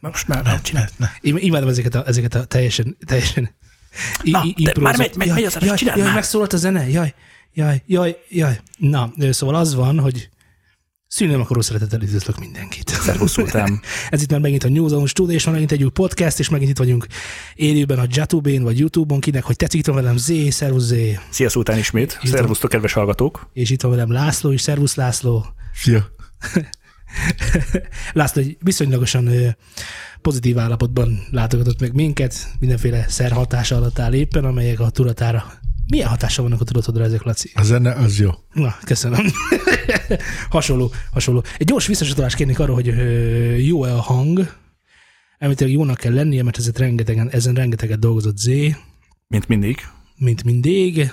már. Most már ne, csinálj. Ne. Én imádom ezeket a, ezeket a teljesen, teljesen Na, i- de már megy- megy- jaj, megy az jaj, jaj, már. megszólalt a zene, jaj, jaj, jaj, jaj. Na, szóval az van, hogy szűnőm akaró szeretettel üdvözlök mindenkit. Szervusz, Sultán. Ez itt már megint a New Zone Studio, és van megint egy új podcast, és megint itt vagyunk élőben a Jatubén, vagy Youtube-on, kinek, hogy tetszik, itt van velem Zé, szervusz Zé, Szia, Sultán ismét. Szervusztok, kedves hallgatók. és itt van velem László is, szervusz László. Szia. László egy viszonylagosan pozitív állapotban látogatott meg minket, mindenféle szerhatása alatt áll éppen, amelyek a tudatára. Milyen hatással vannak a tudatodra ezek, Laci? A zene az jó. Na, köszönöm. hasonló, hasonló. Egy gyors visszasatolást kérnék arra, hogy jó-e a hang. Elméletileg jónak kell lennie, mert ezen rengetegen, ezen rengeteget dolgozott Zé, Mint mindig. mint mindig.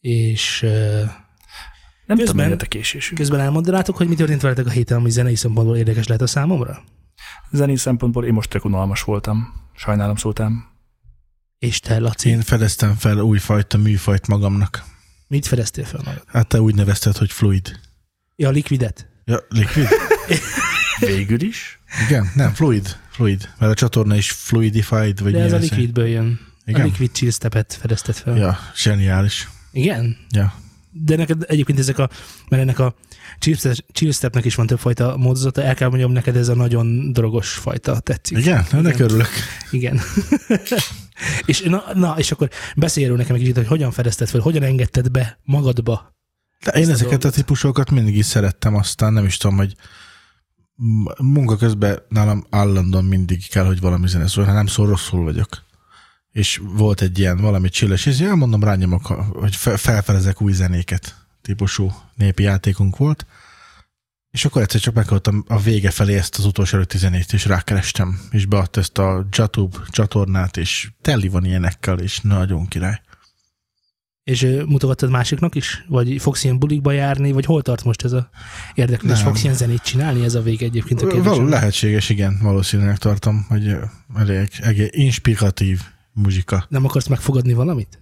És Nem Közben- tudom, mennyire késésünk. közben elmondanátok, hogy mi történt veletek a héten, ami zenei szempontból érdekes lehet a számomra? Zenei szempontból én most tök unalmas voltam. Sajnálom, Sultán. És te, Laci, Én fedeztem fel újfajta műfajt magamnak. mit fedeztél fel magad? Hát te úgy nevezted, hogy fluid. Ja, a likvidet. Ja, liquid? Végül is. Igen, nem, fluid. Fluid. Mert a csatorna is fluidified, vagy De ez a liquidből jön. Igen? A liquid chill stepet fedezted fel. Ja, zseniális. Igen? Ja. De neked egyébként ezek a, mert ennek a chill step- chill stepnek is van többfajta módozata, el kell mondjam, neked ez a nagyon drogos fajta tetszik. Igen? Igen? Ennek örülök. Igen. és, na, na, és akkor beszélj nekem egy kicsit, hogy hogyan fedezted fel, hogyan engedted be magadba. De én a ezeket a dolgot. típusokat mindig is szerettem, aztán nem is tudom, hogy munka közben nálam állandóan mindig kell, hogy valami zene szól, ha nem szól, rosszul vagyok. És volt egy ilyen valami csilles, és elmondom, rányomok, hogy fe- felfedezek új zenéket típusú népi játékunk volt, és akkor egyszer csak meghallottam a vége felé ezt az utolsó előtti zenét, és rákerestem, és beadta ezt a Jatube csatornát, és teli van ilyenekkel, és nagyon király. És mutogattad másiknak is? Vagy fogsz ilyen bulikba járni? Vagy hol tart most ez a érdeklődés? Nem. Fogsz ilyen zenét csinálni? Ez a vége egyébként a Való, kérdésem. lehetséges, igen, valószínűleg tartom, hogy elég, elég inspiratív muzsika. Nem akarsz megfogadni valamit?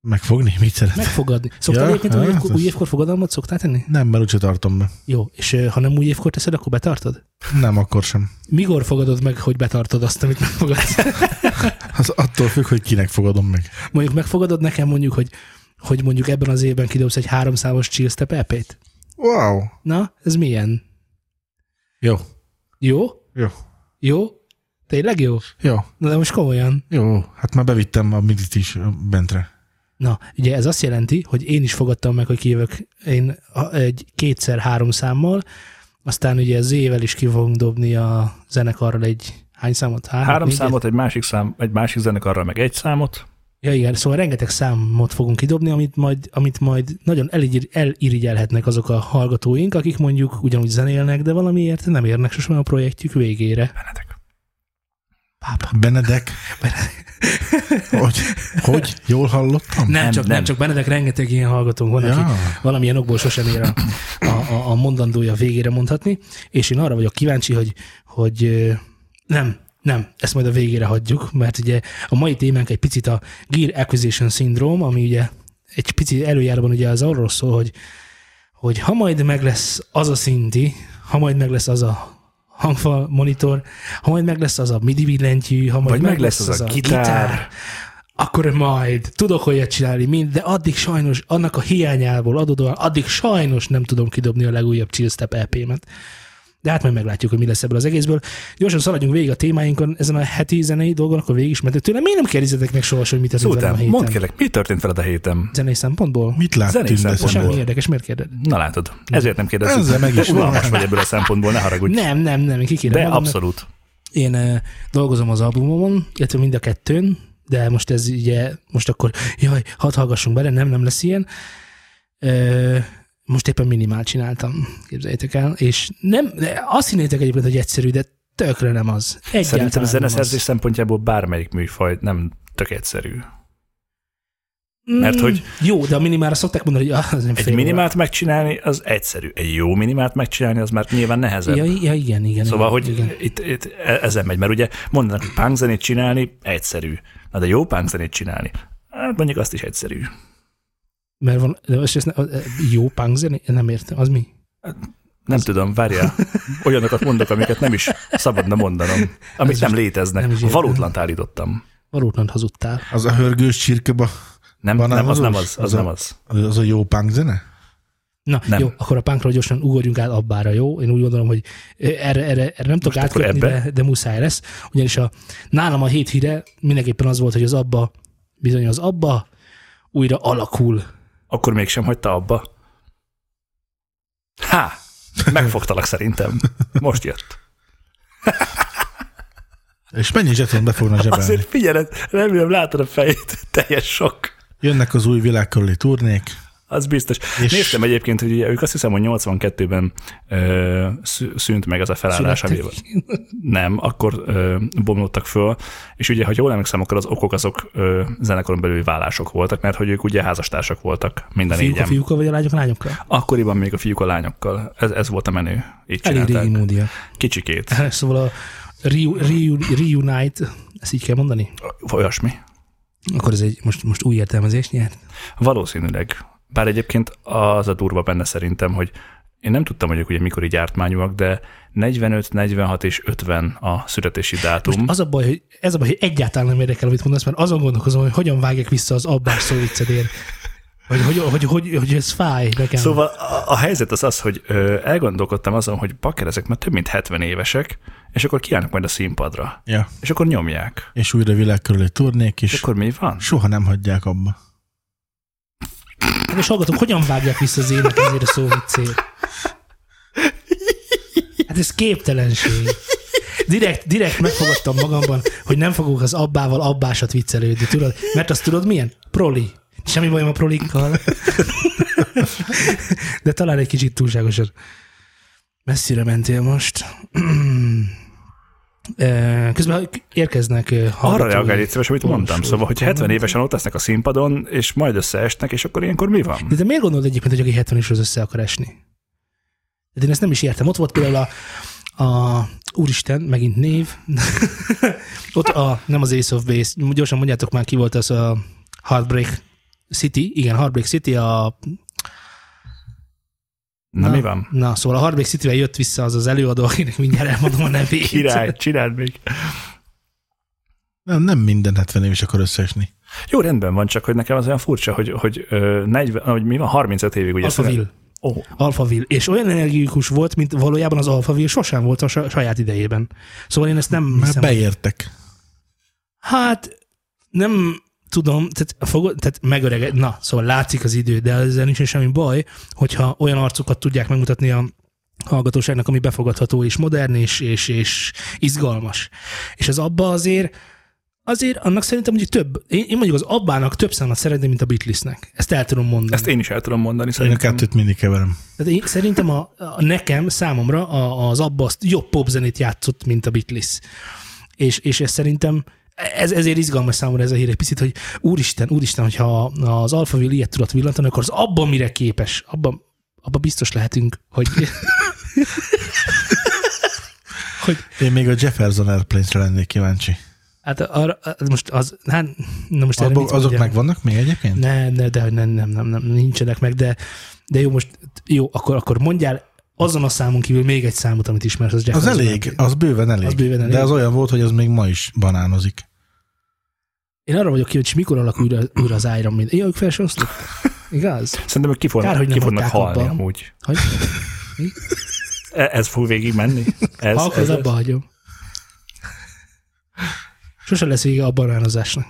Megfogni? Mit szeret? Megfogadni. Szoktál Ja, egyébként hát új, évkor, az- új évkor fogadalmat szoktál tenni? Nem, mert úgyse tartom be. Jó, és ha nem új évkor teszed, akkor betartod? Nem, akkor sem. Mikor fogadod meg, hogy betartod azt, amit megfogadsz? Az attól függ, hogy kinek fogadom meg. mondjuk megfogadod nekem mondjuk, hogy, hogy mondjuk ebben az évben kidobsz egy háromszámos chill step EP-t? Wow. Na, ez milyen? Jó. Jó? Jó. Jó? Tényleg jó? Jó. Na de most komolyan. Jó. Hát már bevittem a midit is bentre. Na, ugye ez azt jelenti, hogy én is fogadtam meg, hogy kijövök én egy kétszer-három számmal, aztán ugye az ével is ki fogunk dobni a zenekarral egy hány számot? Három, Három négyet? számot, egy másik szám, egy másik zenekarral meg egy számot. Ja igen, szóval rengeteg számot fogunk kidobni, amit majd, amit majd nagyon elirigy, elirigyelhetnek azok a hallgatóink, akik mondjuk ugyanúgy zenélnek, de valamiért nem érnek sosem a projektjük végére. Benedek. Pápa. Benedek. hogy? Hogy? Jól hallottam? Nem, Nem, csak, nem. nem. csak Benedek rengeteg ilyen hallgatónk van, Ja. aki valamilyen okból sosem ér a, a, a, mondandója végére mondhatni, és én arra vagyok kíváncsi, hogy, hogy nem, nem, ezt majd a végére hagyjuk, mert ugye a mai témánk egy picit a Gear Acquisition Syndrome, ami ugye egy pici előjáróban ugye az arról szól, hogy, hogy ha majd meg lesz az a szinti, ha majd meg lesz az a hangfal monitor, ha majd meg lesz az a MIDI billentyű, ha majd Vagy meg lesz az a gitár. akkor majd tudok olyat csinálni, mind, de addig sajnos, annak a hiányából adódóan, addig sajnos nem tudom kidobni a legújabb Chill Step EP-met. De hát majd meglátjuk, hogy mi lesz ebből az egészből. Gyorsan szaladjunk végig a témáinkon, ezen a heti zenei dolgon, akkor végig is, mert tőlem miért nem kérdezitek meg soha, hogy mit történt velem a héten? mondd kérlek, mi történt veled a héten? Zenei szempontból? Mit láttunk? Zenei szempontból. Semmi érdekes, miért kérded? Na látod, ezért nem kérdezzük. Ezzel meg is unalmas vagy ebből a szempontból, ne haragudj. Nem, nem, nem, én kikérem De magam, abszolút. Én uh, dolgozom az albumomon, illetve mind a kettőn, de most ez ugye, most akkor, jaj, hadd hallgassunk bele, nem, nem lesz ilyen. Uh, most éppen minimál csináltam, képzeljétek el, és nem, azt hinnétek egyébként, hogy egyszerű, de tökre nem az. Egyáltalán Szerintem zeneszerzés az. szempontjából bármelyik műfaj nem tök egyszerű. mert Mm, hogy- Jó, de a minimára szokták mondani, hogy az nem Egy fél óra. minimát megcsinálni, az egyszerű. Egy jó minimát megcsinálni, az már nyilván nehezebb. Ja, ja, igen, igen. Szóval, igen, hogy igen. itt, itt e- ezen megy, mert ugye mondanak, hogy punkzenét csinálni egyszerű. Na de jó punkzenét csinálni, Hát mondjuk azt is egyszerű. Mert van, de most ezt ne, jó punk zené? Nem értem, az mi? Nem az... tudom, várjál. Olyanokat mondok, amiket nem is szabadna mondanom, amik nem léteznek. nem. Valótlant állítottam. Valótlan hazudtál. Az a hörgős csirkeba, Nem, nem, az nem az, az Az a- nem az. az a jó punk zene? Na, Nem. jó, akkor a punkról gyorsan ugorjunk át abbára, jó? Én úgy gondolom, hogy erre, erre, erre nem tudok átkötni, de, de muszáj lesz. Ugyanis a, nálam a hét híre mindenképpen az volt, hogy az abba, bizony az abba újra alakul. Akkor mégsem hagyta abba. Há! Megfogtalak szerintem. Most jött. És mennyi zseton be fognak zsebelni? Azért figyeled, remélem látod a fejét, teljes sok. Jönnek az új világkörüli turnék. Az biztos. És- Néztem egyébként, hogy ugye ők azt hiszem, hogy 82-ben ö, szű- szűnt meg az a felállás, ami Születtek. nem, akkor ö, bomlottak föl, és ugye, ha jól emlékszem, akkor az okok azok ö, zenekoron belüli vállások voltak, mert hogy ők ugye házastársak voltak minden Fiúk a négyen. fiúkkal, vagy a lányok a lányokkal? Akkoriban még a fiúk a lányokkal. Ez, ez volt a menő. Így Elég régi módia. Kicsikét. Szóval a Reu- Reu- Reunite, ezt így kell mondani? Olyasmi. Akkor ez egy most, most új értelmezés nyert. Valószínűleg. Bár egyébként az a durva benne szerintem, hogy én nem tudtam, hogy ők ugye mikori gyártmányúak, de 45, 46 és 50 a születési dátum. Most az a baj, hogy ez a baj, hogy egyáltalán nem érdekel, amit mondasz, mert azon gondolkozom, hogy hogyan vágják vissza az abbás szóviccedért. Hogy, hogy, hogy, hogy, hogy, ez fáj nekem. Szóval a, a helyzet az az, hogy ö, elgondolkodtam azon, hogy bakker, ezek már több mint 70 évesek, és akkor kiállnak majd a színpadra, Ja. és akkor nyomják. És újra világkörüli turnék, És és akkor mi van? soha nem hagyják abba. És hallgatom, hogyan vágják vissza az ének ezért a szóviccért. Hát ez képtelenség. Direkt, direkt megfogadtam magamban, hogy nem fogok az abbával abbásat viccelődni, tudod? Mert azt tudod milyen? Proli. Semmi bajom a prolikkal. De talán egy kicsit túlságosan. Messzire mentél most. Közben érkeznek Arra reagálj, légy szíves, amit mondtam. Olvasó Szóval, hogy 70 kommentek. évesen ott lesznek a színpadon, és majd összeesnek, és akkor ilyenkor mi van? De te miért gondolod egyébként, hogy aki 70 is az össze akar esni? De én ezt nem is értem. Ott volt például a, a Úristen, megint név. Ott a, nem az Ace of Base, gyorsan mondjátok már, ki volt az a Heartbreak City, igen, Heartbreak City, a, Na, mi van? Na, szóval a Heartbreak City-vel jött vissza az az előadó, akinek mindjárt elmondom a nevét. Király, csináld még. Nem, nem minden 70 éves akar összeesni. Jó, rendben van, csak hogy nekem az olyan furcsa, hogy, hogy, ö, 40, hogy mi van, 35 évig ugye. Alphaville. Ó, Alphaville. És olyan energikus volt, mint valójában az Alphaville sosem volt a sa- saját idejében. Szóval én ezt nem Mert hiszem. beértek. Hát nem tudom, tehát, fogod, tehát megöreged, na, szóval látszik az idő, de ezzel nincs semmi baj, hogyha olyan arcokat tudják megmutatni a hallgatóságnak, ami befogadható és modern és, és, és izgalmas. És az abba azért, azért annak szerintem mondjuk több, én, én mondjuk az abbának több számot szeretném, mint a Beatlesnek. Ezt el tudom mondani. ezt én is el tudom mondani, Én a szerintem. kettőt mindig keverem. Tehát én, szerintem a, a nekem, számomra a, az abba azt jobb popzenét játszott, mint a Beatles. És, és ez szerintem ez, ezért izgalmas számomra ez a hír egy picit, hogy úristen, úristen, hogyha az Alphaville ilyet tudott villantani, akkor az abban mire képes, abban, abban biztos lehetünk, hogy, hogy Én még a Jefferson Airplanes-re lennék kíváncsi. hát arra, most az, hát, na most Abba, azok mondjam? meg vannak még egyébként? Ne, ne, de nem, nem, nem, nem, nincsenek meg, de, de jó, most jó, akkor, akkor mondjál azon a számon kívül még egy számot, amit ismersz, az Az Jefferson elég, az bőven elég. Az bőven elég. De az olyan volt, hogy az még ma is banánozik. Én arra vagyok kíváncsi, mikor alakul újra, újra az Iron Man. Én ők fel sem. Igaz? Szerintem ők ki fognak, Kár, hogy nem ki fognak hagyták halni abba. amúgy. Hogy? E- Ez fog végig menni? Ez, Ha akkor ez, abba hagyom. Sose lesz vége a banánozásnak.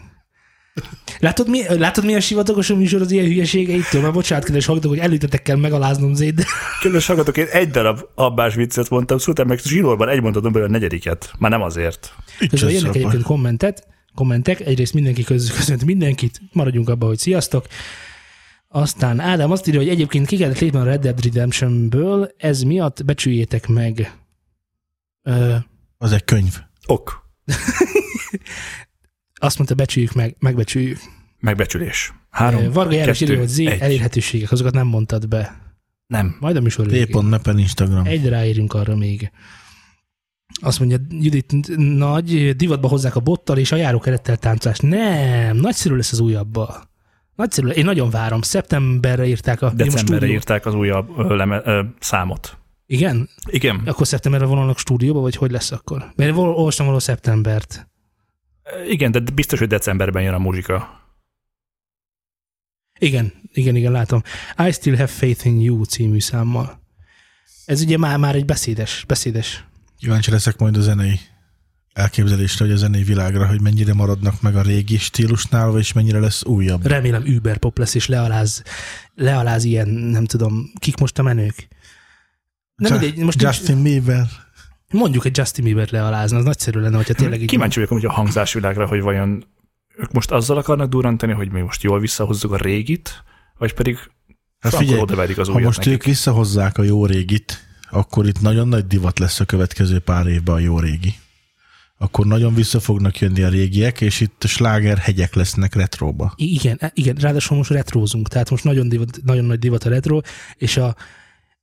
Látod, mi, látod milyen sivatagos a műsor az ilyen hülyeségeitől? Már bocsánat, kedves hallgatók, hogy előttetek kell megaláznom Zéd, Kedves hallgatók, én egy darab abbás viccet mondtam, szóval meg zsinórban egy mondatom belőle a negyediket. Már nem azért. közben jönnek egyébként kommentet, kommentek, egyrészt mindenki köz, köszönt mindenkit, maradjunk abban, hogy sziasztok. Aztán Ádám azt írja, hogy egyébként ki kellett lépni a Red Dead Redemptionből, ez miatt becsüljétek meg. Ö, Az egy könyv. Ok. azt mondta, becsüljük meg, megbecsüljük. Megbecsülés. Három, Varga János írja, hogy Z, egy. elérhetőségek, azokat nem mondtad be. Nem. Majd a műsor. T.Mepen Instagram. Egyre ráérünk arra még. Azt mondja, Judit nagy, divatba hozzák a bottal és a járókerettel táncást. Nem, nagyszerű lesz az újabba. Nagyszerű, én nagyon várom. Szeptemberre írták a... Decemberre írták az újabb ö, leme, ö, számot. Igen? Igen. Akkor szeptemberre vonulnak stúdióba, vagy hogy lesz akkor? Mert olvastam valahol szeptembert. Igen, de biztos, hogy decemberben jön a muzsika. Igen, igen, igen, látom. I Still Have Faith in You című számmal. Ez ugye már, már egy beszédes, beszédes. Kíváncsi leszek majd a zenei elképzelésre, hogy a zenei világra, hogy mennyire maradnak meg a régi stílusnál, és mennyire lesz újabb. Remélem Uber pop lesz, és lealáz, lealáz ilyen, nem tudom, kik most a menők. Nem mindegy, most Justin Bieber. mondjuk egy Justin Bieber lealázna, az nagyszerű lenne, hogyha tényleg így Kíváncsi vagyok hogy a hangzásvilágra, hogy vajon ők most azzal akarnak durrantani, hogy mi most jól visszahozzuk a régit, vagy pedig Hát figyelj, odaverik az ha most nekik. ők visszahozzák a jó régit, akkor itt nagyon nagy divat lesz a következő pár évben a jó régi. Akkor nagyon vissza fognak jönni a régiek, és itt sláger hegyek lesznek retróba. Igen, e- igen, ráadásul most retrózunk, tehát most nagyon, divat, nagyon nagy divat a retro, és a,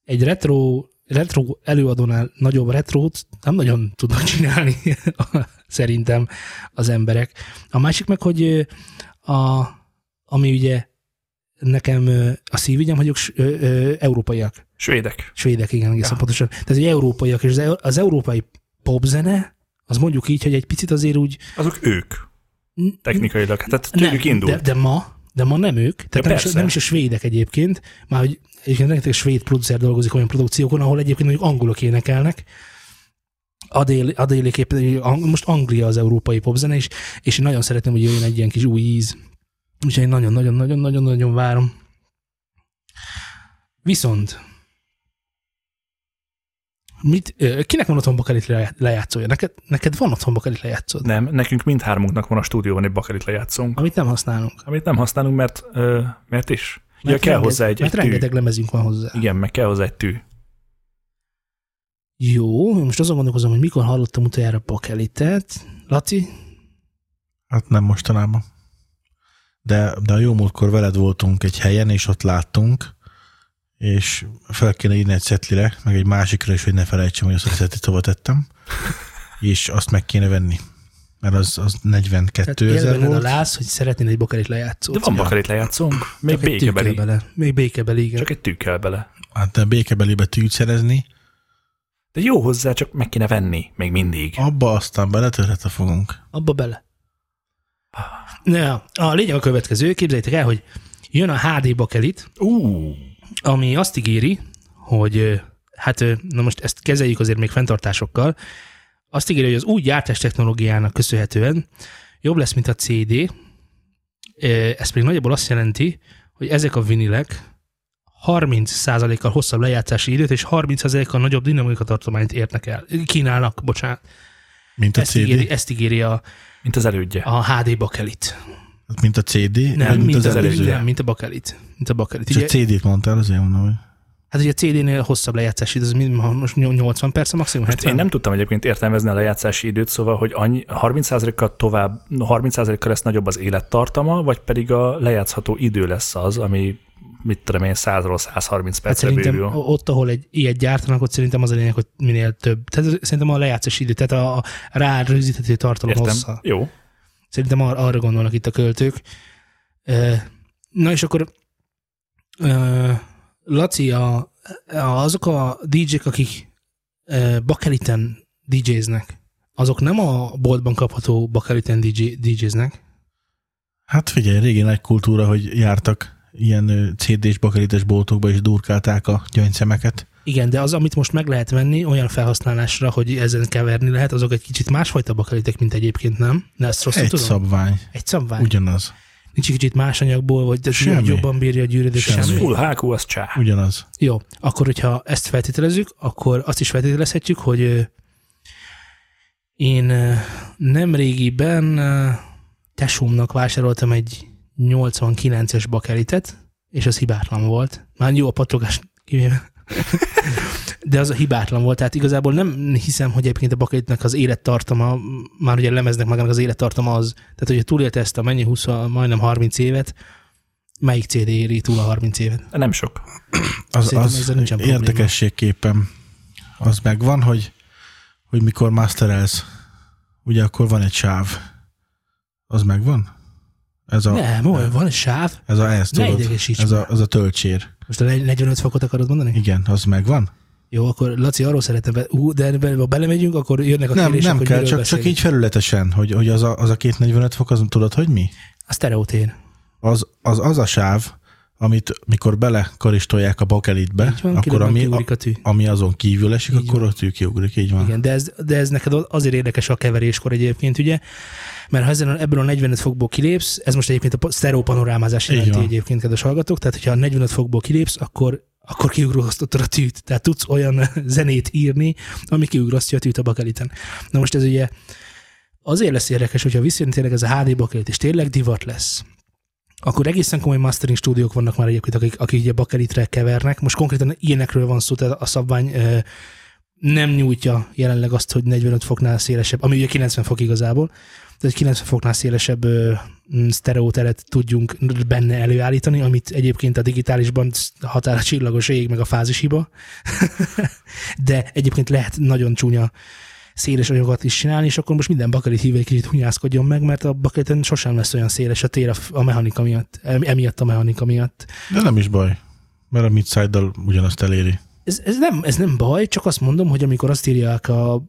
egy retro, retro előadónál nagyobb retrót nem nagyon tudnak csinálni szerintem az emberek. A másik meg, hogy a, ami ugye nekem a szívügyem, ö, európaiak. Svédek. Svédek, igen, egészen Ja. pontosan. Tehát, hogy európaiak, és az, eu- az európai popzene, az mondjuk így, hogy egy picit azért úgy Azok ők. Technikailag. Tehát tőlük indult. de, de ma, de ma nem ők, tehát nem is, nem is a svédek egyébként, már hogy egyébként rengeteg svéd producer dolgozik olyan produkciókon, ahol egyébként mondjuk angolok énekelnek, Adél, Adélék éppen, most Anglia az európai popzene, és, és én nagyon szeretném, hogy jöjjön egy ilyen kis új íz. Úgyhogy én nagyon-nagyon-nagyon-nagyon várom. Viszont mit, kinek van otthon bakalit lejá- lejátszója? Neked, neked van otthon bakalit lejátszód? Nem, nekünk mindhármunknak van a stúdióban egy bakalit lejátszónk, Amit nem használunk. amit nem használunk, mert, ö, mert is. Ja, kell renge- hozzá egy, mert egy tű. rengeteg lemezünk van hozzá. Igen, meg kell hozzá egy tű. Jó, én most azon gondolkozom, hogy mikor hallottam utoljára bakelitet. Laci? Hát nem mostanában. De, de a jó múltkor veled voltunk egy helyen, és ott láttunk, és fel kéne írni egy szetlire, meg egy másikra is, hogy ne felejtsem, hogy azt a szetlit hova tettem, és azt meg kéne venni. Mert az, az 42 Tehát ezer jelölned a volt. láz, hogy szeretnél egy bakalit lejátszót. De van bakalit lejátszónk, még Csak békebeli. bele. Még békebeli, igen. Csak egy tű kell bele. Hát de békebelibe tűt szerezni, De jó hozzá, csak meg kéne venni, még mindig. abba aztán beletörhet a fogunk. Abba bele. Na, a lényeg a következő. Képzeljétek el, hogy jön a HD bakelit, Ú, ami azt ígéri, hogy hát na most ezt kezeljük azért még fenntartásokkal, azt ígéri, hogy az új gyártás technológiának köszönhetően jobb lesz, mint a CD. Ez pedig nagyjából azt jelenti, hogy ezek a vinilek 30%-kal hosszabb lejátszási időt és 30%-kal nagyobb dinamika tartományt érnek el. Kínálnak, bocsánat. Mint a Ezt CD? ígéri, ezt ígéri a, mint az elődje. a HD bakelit. Hát Mint a CD? Nem, vagy mint, az az előző? Nem, mint a bakelit. Mint a bakelit. És Ugye, a CD-t mondtál, azért mondom, hogy... hát ugye a CD-nél hosszabb lejátszási idő, az most 80 perc a maximum. Most 70. én nem tudtam egyébként értelmezni a lejátszási időt, szóval, hogy annyi, 30%-kal tovább, 30%-kal lesz nagyobb az élettartama, vagy pedig a lejátszható idő lesz az, ami mit tudom én, 100-ról 130 Hát percre szerintem bővül. ott, ahol egy ilyet gyártanak, ott szerintem az a lényeg, hogy minél több. Tehát szerintem a lejátszási idő, tehát a, a rá rögzíthető tartalom Értem. hossza. Jó. Szerintem ar- arra gondolnak itt a költők. Na és akkor Laci, a, azok a DJ-k, akik bakeliten DJ-znek, azok nem a boltban kapható bakeliten DJ, DJ-znek, Hát figyelj, régi nagy kultúra, hogy jártak ilyen CD-s bakelites boltokba és durkálták a gyöngyszemeket. Igen, de az, amit most meg lehet venni olyan felhasználásra, hogy ezen keverni lehet, azok egy kicsit másfajta bakelitek, mint egyébként nem. De ezt rosszul Egy tudom? szabvány, Egy szabvány. ugyanaz. Nincs egy kicsit más anyagból, vagy de Semmi. jobban bírja a gyűrűdést. Semmi. Semmi. Full hákú, az csá. Ugyanaz. Jó, akkor hogyha ezt feltételezzük, akkor azt is feltételezhetjük, hogy én nem régiben tesómnak vásároltam egy 89-es bakelitet, és az hibátlan volt. Már jó a patrogás kivéve. De az a hibátlan volt, tehát igazából nem hiszem, hogy egyébként a bakelitnek az élettartama, már ugye lemeznek magának az élettartama az, tehát hogyha túlélte ezt a mennyi 20, majdnem 30 évet, melyik CD éri túl a 30 évet? Nem sok. Az, Szerintem az nincsen érdekességképpen az megvan, hogy, hogy mikor masterelsz, ugye akkor van egy sáv. Az megvan? Ez a, Nem, olyan, van egy sáv. ez a, Ne tudod, ez a, ez a töltsér. Most a 45 fokot akarod mondani? Igen, az megvan? Jó, akkor Laci, arról szeretem, be, ú, de ha belemegyünk, akkor jönnek a Nem, kérések, nem kell, csak, csak így felületesen, hogy, hogy az, a, az a két 45 fok, az tudod, hogy mi? A sztereotér. Az, az, az a sáv, amit mikor belekaristolják a bakelitbe, van, akkor ami, a tű. ami azon kívül esik, Így akkor ott ő kiugrik, így van. Igen, de ez, de ez neked azért érdekes a keveréskor egyébként, ugye, mert ha ezen, ebből a 45 fokból kilépsz, ez most egyébként a sztereopanorámázás jelenti van. egyébként, kedves hallgatók, tehát hogyha a 45 fokból kilépsz, akkor akkor kiugrasztottad a tűt. Tehát tudsz olyan zenét írni, ami kiugrasztja a tűt a bakeliten. Na most ez ugye azért lesz érdekes, hogyha visszajön tényleg ez a HD bakelit, és tényleg divat lesz, akkor egészen komoly mastering stúdiók vannak már egyébként, akik, akik ugye bakelitre kevernek. Most konkrétan ilyenekről van szó, tehát a szabvány nem nyújtja jelenleg azt, hogy 45 foknál szélesebb, ami ugye 90 fok igazából, tehát 90 foknál szélesebb sztereóteret tudjunk benne előállítani, amit egyébként a digitálisban határ a csillagos ég, meg a fázishiba. De egyébként lehet nagyon csúnya széles anyagot is csinálni, és akkor most minden bakelit hívő egy kicsit hunyászkodjon meg, mert a bakeliten sosem lesz olyan széles a tér a, mechanika miatt, em- emiatt a mechanika miatt. De nem is baj, mert a midside-dal ugyanazt eléri. Ez, ez, nem, ez nem baj, csak azt mondom, hogy amikor azt írják a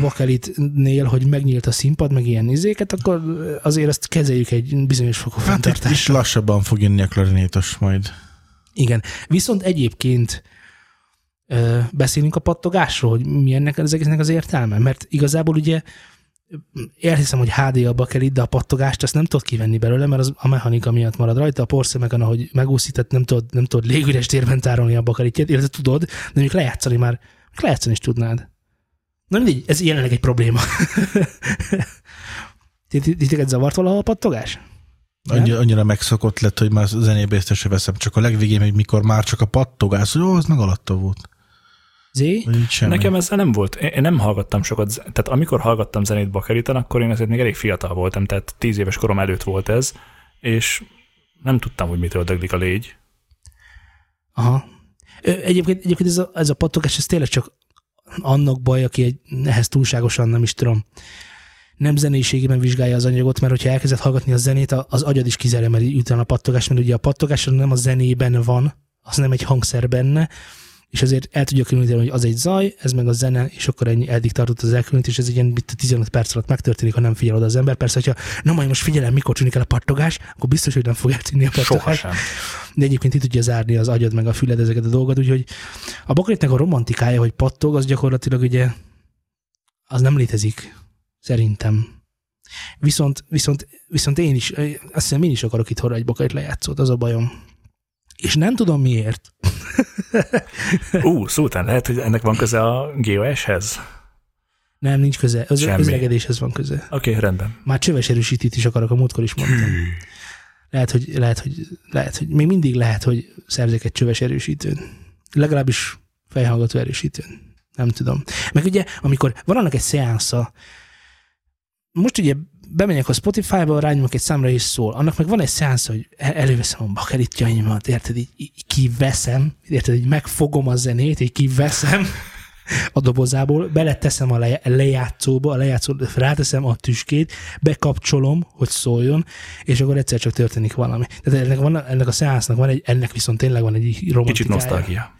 bakelitnél, hogy megnyílt a színpad, meg ilyen izéket, akkor azért ezt kezeljük egy bizonyos fokú Hát itt is fenntartással. lassabban fog jönni a klarinétos majd. Igen. Viszont egyébként beszélünk a pattogásról, hogy mi ennek az egésznek az értelme, mert igazából ugye elhiszem, hogy HD a bakelit, de a pattogást azt nem tudod kivenni belőle, mert az a mechanika miatt marad rajta, a porszemeken, ahogy megúszített, nem tudod, nem tudod légüres térben tárolni a bakelitjét, illetve tudod, de mondjuk lejátszani már, lejátszani is tudnád. Na mindegy, ez jelenleg egy probléma. Titeket zavart valaha a pattogás? Annyira, annyira megszokott lett, hogy már zenébe észre veszem. Csak a legvégén, hogy mikor már csak a pattogás, hogy jó, az meg alatta volt. Zé? Nekem ezzel nem volt. Én nem hallgattam sokat, tehát amikor hallgattam zenét bakeriten, akkor én azért még elég fiatal voltam, tehát tíz éves korom előtt volt ez, és nem tudtam, hogy mitől döglik a légy. Aha. Egyébként, egyébként ez, a, ez a pattogás, ez tényleg csak annak baj, aki egy, ehhez túlságosan nem is tudom, nem zenéségében vizsgálja az anyagot, mert hogyha elkezded hallgatni a zenét, az agyad is kizeremeli utána a pattogás, mert ugye a pattogás nem a zenében van, az nem egy hangszer benne, és azért el tudja különíteni, hogy az egy zaj, ez meg a zene, és akkor ennyi, eddig tartott az elkülönítés, ez egy ilyen mit, 15 perc alatt megtörténik, ha nem figyel oda az ember. Persze, hogyha na majd most figyelem, mikor tűnik el a pattogás, akkor biztos, hogy nem fog eltűnni a pattogás. Sohasem. De egyébként itt tudja zárni az agyad meg a füled ezeket a dolgokat, úgyhogy a bakelitnek a romantikája, hogy pattog, az gyakorlatilag ugye az nem létezik, szerintem. Viszont, viszont, viszont én is, azt hiszem én is akarok itt egy bakelit lejátszót, az a bajom. És nem tudom miért. Ú, Szultán, lehet, hogy ennek van köze a GOS-hez? Nem, nincs köze. Az Semmi. özlegedéshez van köze. Oké, okay, rendben. Már csöves erősítőt is akarok, a múltkor is mondtam. Lehet, hogy, lehet, hogy, lehet, hogy még mindig lehet, hogy szerzek egy csöves erősítőn. Legalábbis fejhallgató erősítőn. Nem tudom. Meg ugye, amikor van annak egy szeánsza, most ugye bemegyek a Spotify-ba, rányomok egy számra és szól. Annak meg van egy szeánsz, hogy el- előveszem a bakelitjaimat, érted, így, így kiveszem, érted, így megfogom a zenét, így kiveszem a dobozából, beleteszem a le- lejátszóba, a lejátszó, ráteszem a tüskét, bekapcsolom, hogy szóljon, és akkor egyszer csak történik valami. Tehát ennek, van, ennek a szeánsznak van egy, ennek viszont tényleg van egy romantikája. Kicsit nosztalgia.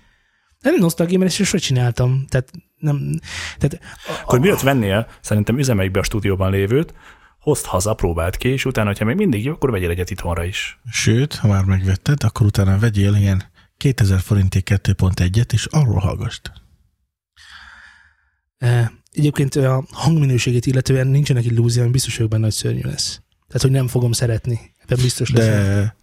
Nem nosztalgia, mert ezt sosem csináltam. Tehát nem, tehát Akkor miért vennél, szerintem üzemeik be a stúdióban lévőt, hozd haza, próbáld ki, és utána, hogyha még mindig jó, akkor vegyél egyet itthonra is. Sőt, ha már megvetted, akkor utána vegyél ilyen 2000 forinté 2.1-et, és arról hallgast. E, Egyébként a hangminőségét illetően nincsenek illúzióim, biztos vagyok benne, hogy szörnyű lesz. Tehát, hogy nem fogom szeretni. Ebben biztos lesz. De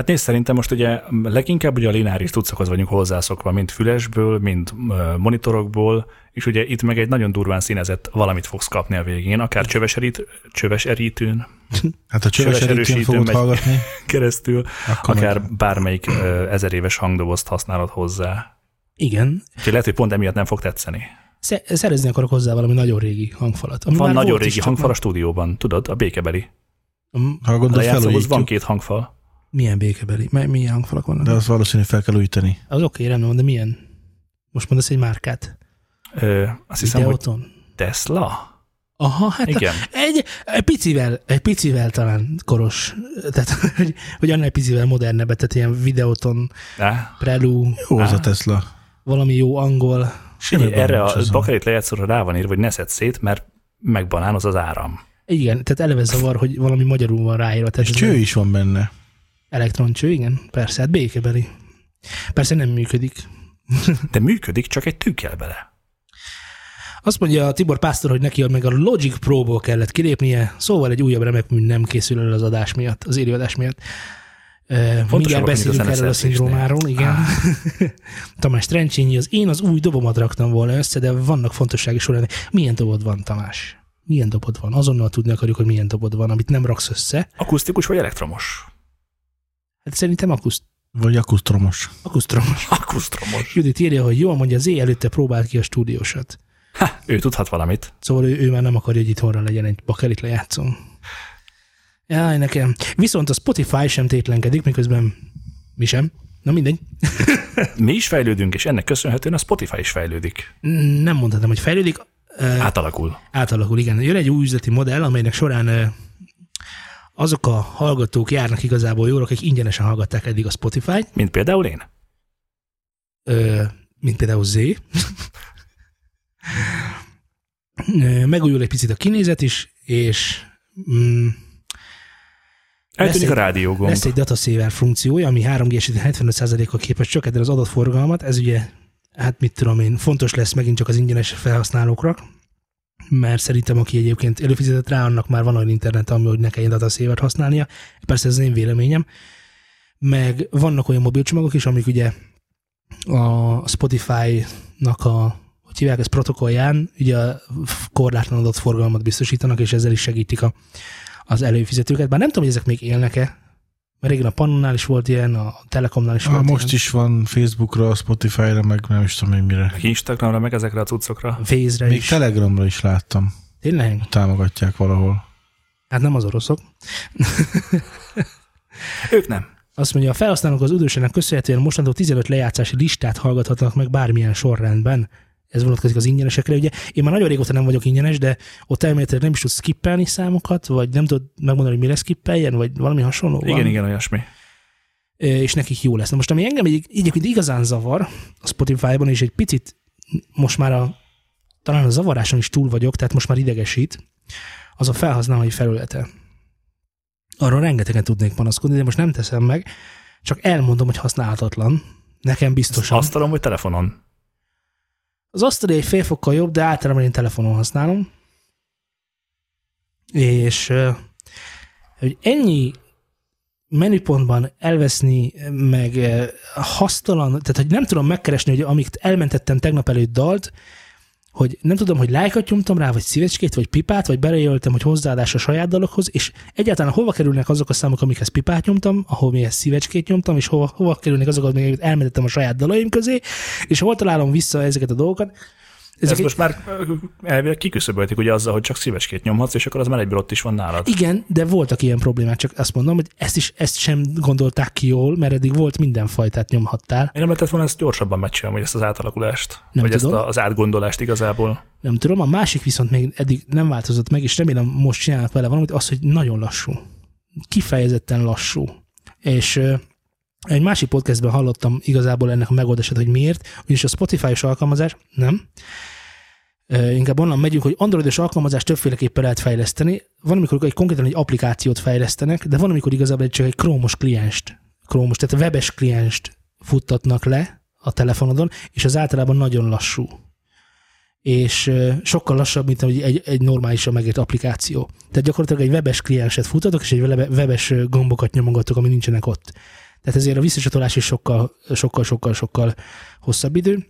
Hát nézd, szerintem most ugye leginkább ugye a lineáris tucakhoz vagyunk hozzászokva, mint fülesből, mint monitorokból, és ugye itt meg egy nagyon durván színezett valamit fogsz kapni a végén, akár csöves, erít, csöves erítőn hát a csöves Csöves erősítő fogod megy. hallgatni, keresztül, akkor akár meg, bármelyik ezer éves hangdobozt használod hozzá. Igen. Úgyhogy lehet, hogy pont emiatt nem fog tetszeni. Sze- szerezni akarok hozzá valami nagyon régi hangfalat. Ami Van nagyon régi hangfal a stúdióban, tudod, a békebeli. Mm, ha A gondolod, van két hangfal. Milyen békebeli? Milyen hangfalak vannak? de azt valószínűleg fel kell újítani. Az oké, rendben van, de milyen? Most mondasz egy márkát? Ö, azt hiszem, hogy Videoton? Tesla? Aha, hát Igen. egy, egy, picivel, egy picivel talán koros, tehát hogy, hogy annál egy picivel modernebbet, tehát ilyen videóton, De, prelu, Jó az a Tesla. valami jó angol. Figyelj, erre a bakelit lejátszóra rá van írva, hogy ne szét, mert megbanánoz az áram. Igen, tehát eleve zavar, hogy valami magyarul van ráírva. Tehát És cső is van benne. Elektroncső, igen, persze, hát békebeli. Persze nem működik. De működik, csak egy tű kell bele. Azt mondja a Tibor Pásztor, hogy neki meg a Logic Pro-ból kellett kilépnie, szóval egy újabb remek mű nem készül el az adás miatt, az élőadás miatt. Uh, mindjárt beszélünk erről a szindrómáról, igen. Tamás Trencsényi, az én az új dobomat raktam volna össze, de vannak fontossági sorrendek. Milyen dobod van, Tamás? Milyen dobod van? Azonnal tudni akarjuk, hogy milyen dobod van, amit nem raksz össze. Akusztikus vagy elektromos? Hát szerintem akuszt, Vagy akusztromos. akusztromos. Akusztromos. Judit írja, hogy jól mondja, Zé előtte próbált ki a stúdiósat. Ha, ő tudhat valamit. Szóval ő, ő már nem akarja, hogy itthonra legyen egy bakelit lejátszom. Jaj, nekem. Viszont a Spotify sem tétlenkedik, miközben mi sem. Na mindegy. Mi is fejlődünk, és ennek köszönhetően a Spotify is fejlődik. Nem mondhatom, hogy fejlődik. Átalakul. Átalakul, igen. Jön egy új üzleti modell, amelynek során azok a hallgatók járnak igazából jól, akik ingyenesen hallgatták eddig a Spotify-t, Mint például én. ö, mint például Z. Ö, Megújul egy picit a kinézet is, és mm, Eltűnik Lesz a egy- rádiógomb. Lesz egy datasaver funkciója, ami 3G-esítő 75%-kal képes csökkenteni az adatforgalmat. Ez ugye, hát mit tudom én, fontos lesz megint csak az ingyenes felhasználókra, mert szerintem aki egyébként előfizetett rá, annak már van olyan internet, ami hogy ne kelljen datasavert használnia. Persze ez az én véleményem. Meg vannak olyan mobilcsomagok is, amik ugye a Spotify-nak a hogy hívják ezt protokollján, ugye a korlátlan adatforgalmat biztosítanak, és ezzel is segítik a, az előfizetőket. Bár nem tudom, hogy ezek még élnek-e, régen a Pannonnál is volt ilyen, a Telekomnál is Ah, volt most ilyen. is van Facebookra, Spotify-ra, meg nem is tudom még mire. Instagramra, meg ezekre a cuccokra. Face-re Még is. Telegramra is láttam. Tényleg? Támogatják valahol. Hát nem az oroszok. Ők nem. Azt mondja, a felhasználók az üdvösségnek köszönhetően mostantól 15 lejátszási listát hallgathatnak meg bármilyen sorrendben. Ez vonatkozik az ingyenesekre. Ugye én már nagyon régóta nem vagyok ingyenes, de ott elméletileg nem is tudsz skippelni számokat, vagy nem tudod megmondani, hogy mire skippeljen, vagy valami hasonló Igen, van. igen, olyasmi. És nekik jó lesz. Na most, ami engem egy, egyébként igazán zavar a Spotify-ban, és egy picit most már a, talán a zavaráson is túl vagyok, tehát most már idegesít, az a felhasználói felülete. Arról rengetegen tudnék panaszkodni, de most nem teszem meg, csak elmondom, hogy használhatatlan. Nekem biztosan. Azt... Asztalon vagy telefonon? Az asztali egy fél fokkal jobb, de általában én telefonon használom. És hogy ennyi menüpontban elveszni, meg hasztalan, tehát hogy nem tudom megkeresni, hogy amit elmentettem tegnap előtt dalt, hogy nem tudom, hogy lájkat nyomtam rá, vagy szívecskét, vagy pipát, vagy belejelöltem, hogy hozzáadás a saját dalokhoz, és egyáltalán hova kerülnek azok a számok, amikhez pipát nyomtam, ahol mihez szívecskét nyomtam, és hova, hova kerülnek azok, amiket elmentettem a saját dalaim közé, és hol találom vissza ezeket a dolgokat. Ez Ezek most már elvileg kiküszöbölték ugye azzal, hogy csak szíveskét nyomhatsz, és akkor az már egyből ott is van nálad. Igen, de voltak ilyen problémák, csak azt mondom, hogy ezt is ezt sem gondolták ki jól, mert eddig volt mindenfajtát nyomhattál. Én nem lehetett volna ezt gyorsabban megcsinálni, hogy ezt az átalakulást, Nem vagy tudom. ezt az átgondolást igazából. Nem tudom, a másik viszont még eddig nem változott meg, és remélem most csinálnak vele valamit, az, hogy nagyon lassú. Kifejezetten lassú. És egy másik podcastben hallottam igazából ennek a megoldását, hogy miért, ugyanis a Spotify-os alkalmazás, nem, inkább onnan megyünk, hogy androidos alkalmazást többféleképpen lehet fejleszteni. Van, amikor egy konkrétan egy applikációt fejlesztenek, de van, amikor igazából csak egy Chrome-os klienst, Chrome-os, tehát webes klienst futtatnak le a telefonodon, és az általában nagyon lassú és sokkal lassabb, mint egy, egy, egy normálisan megért applikáció. Tehát gyakorlatilag egy webes klienset futtatok, és egy webe- webes gombokat nyomogatok, ami nincsenek ott. Tehát ezért a visszacsatolás is sokkal, sokkal, sokkal, sokkal hosszabb idő,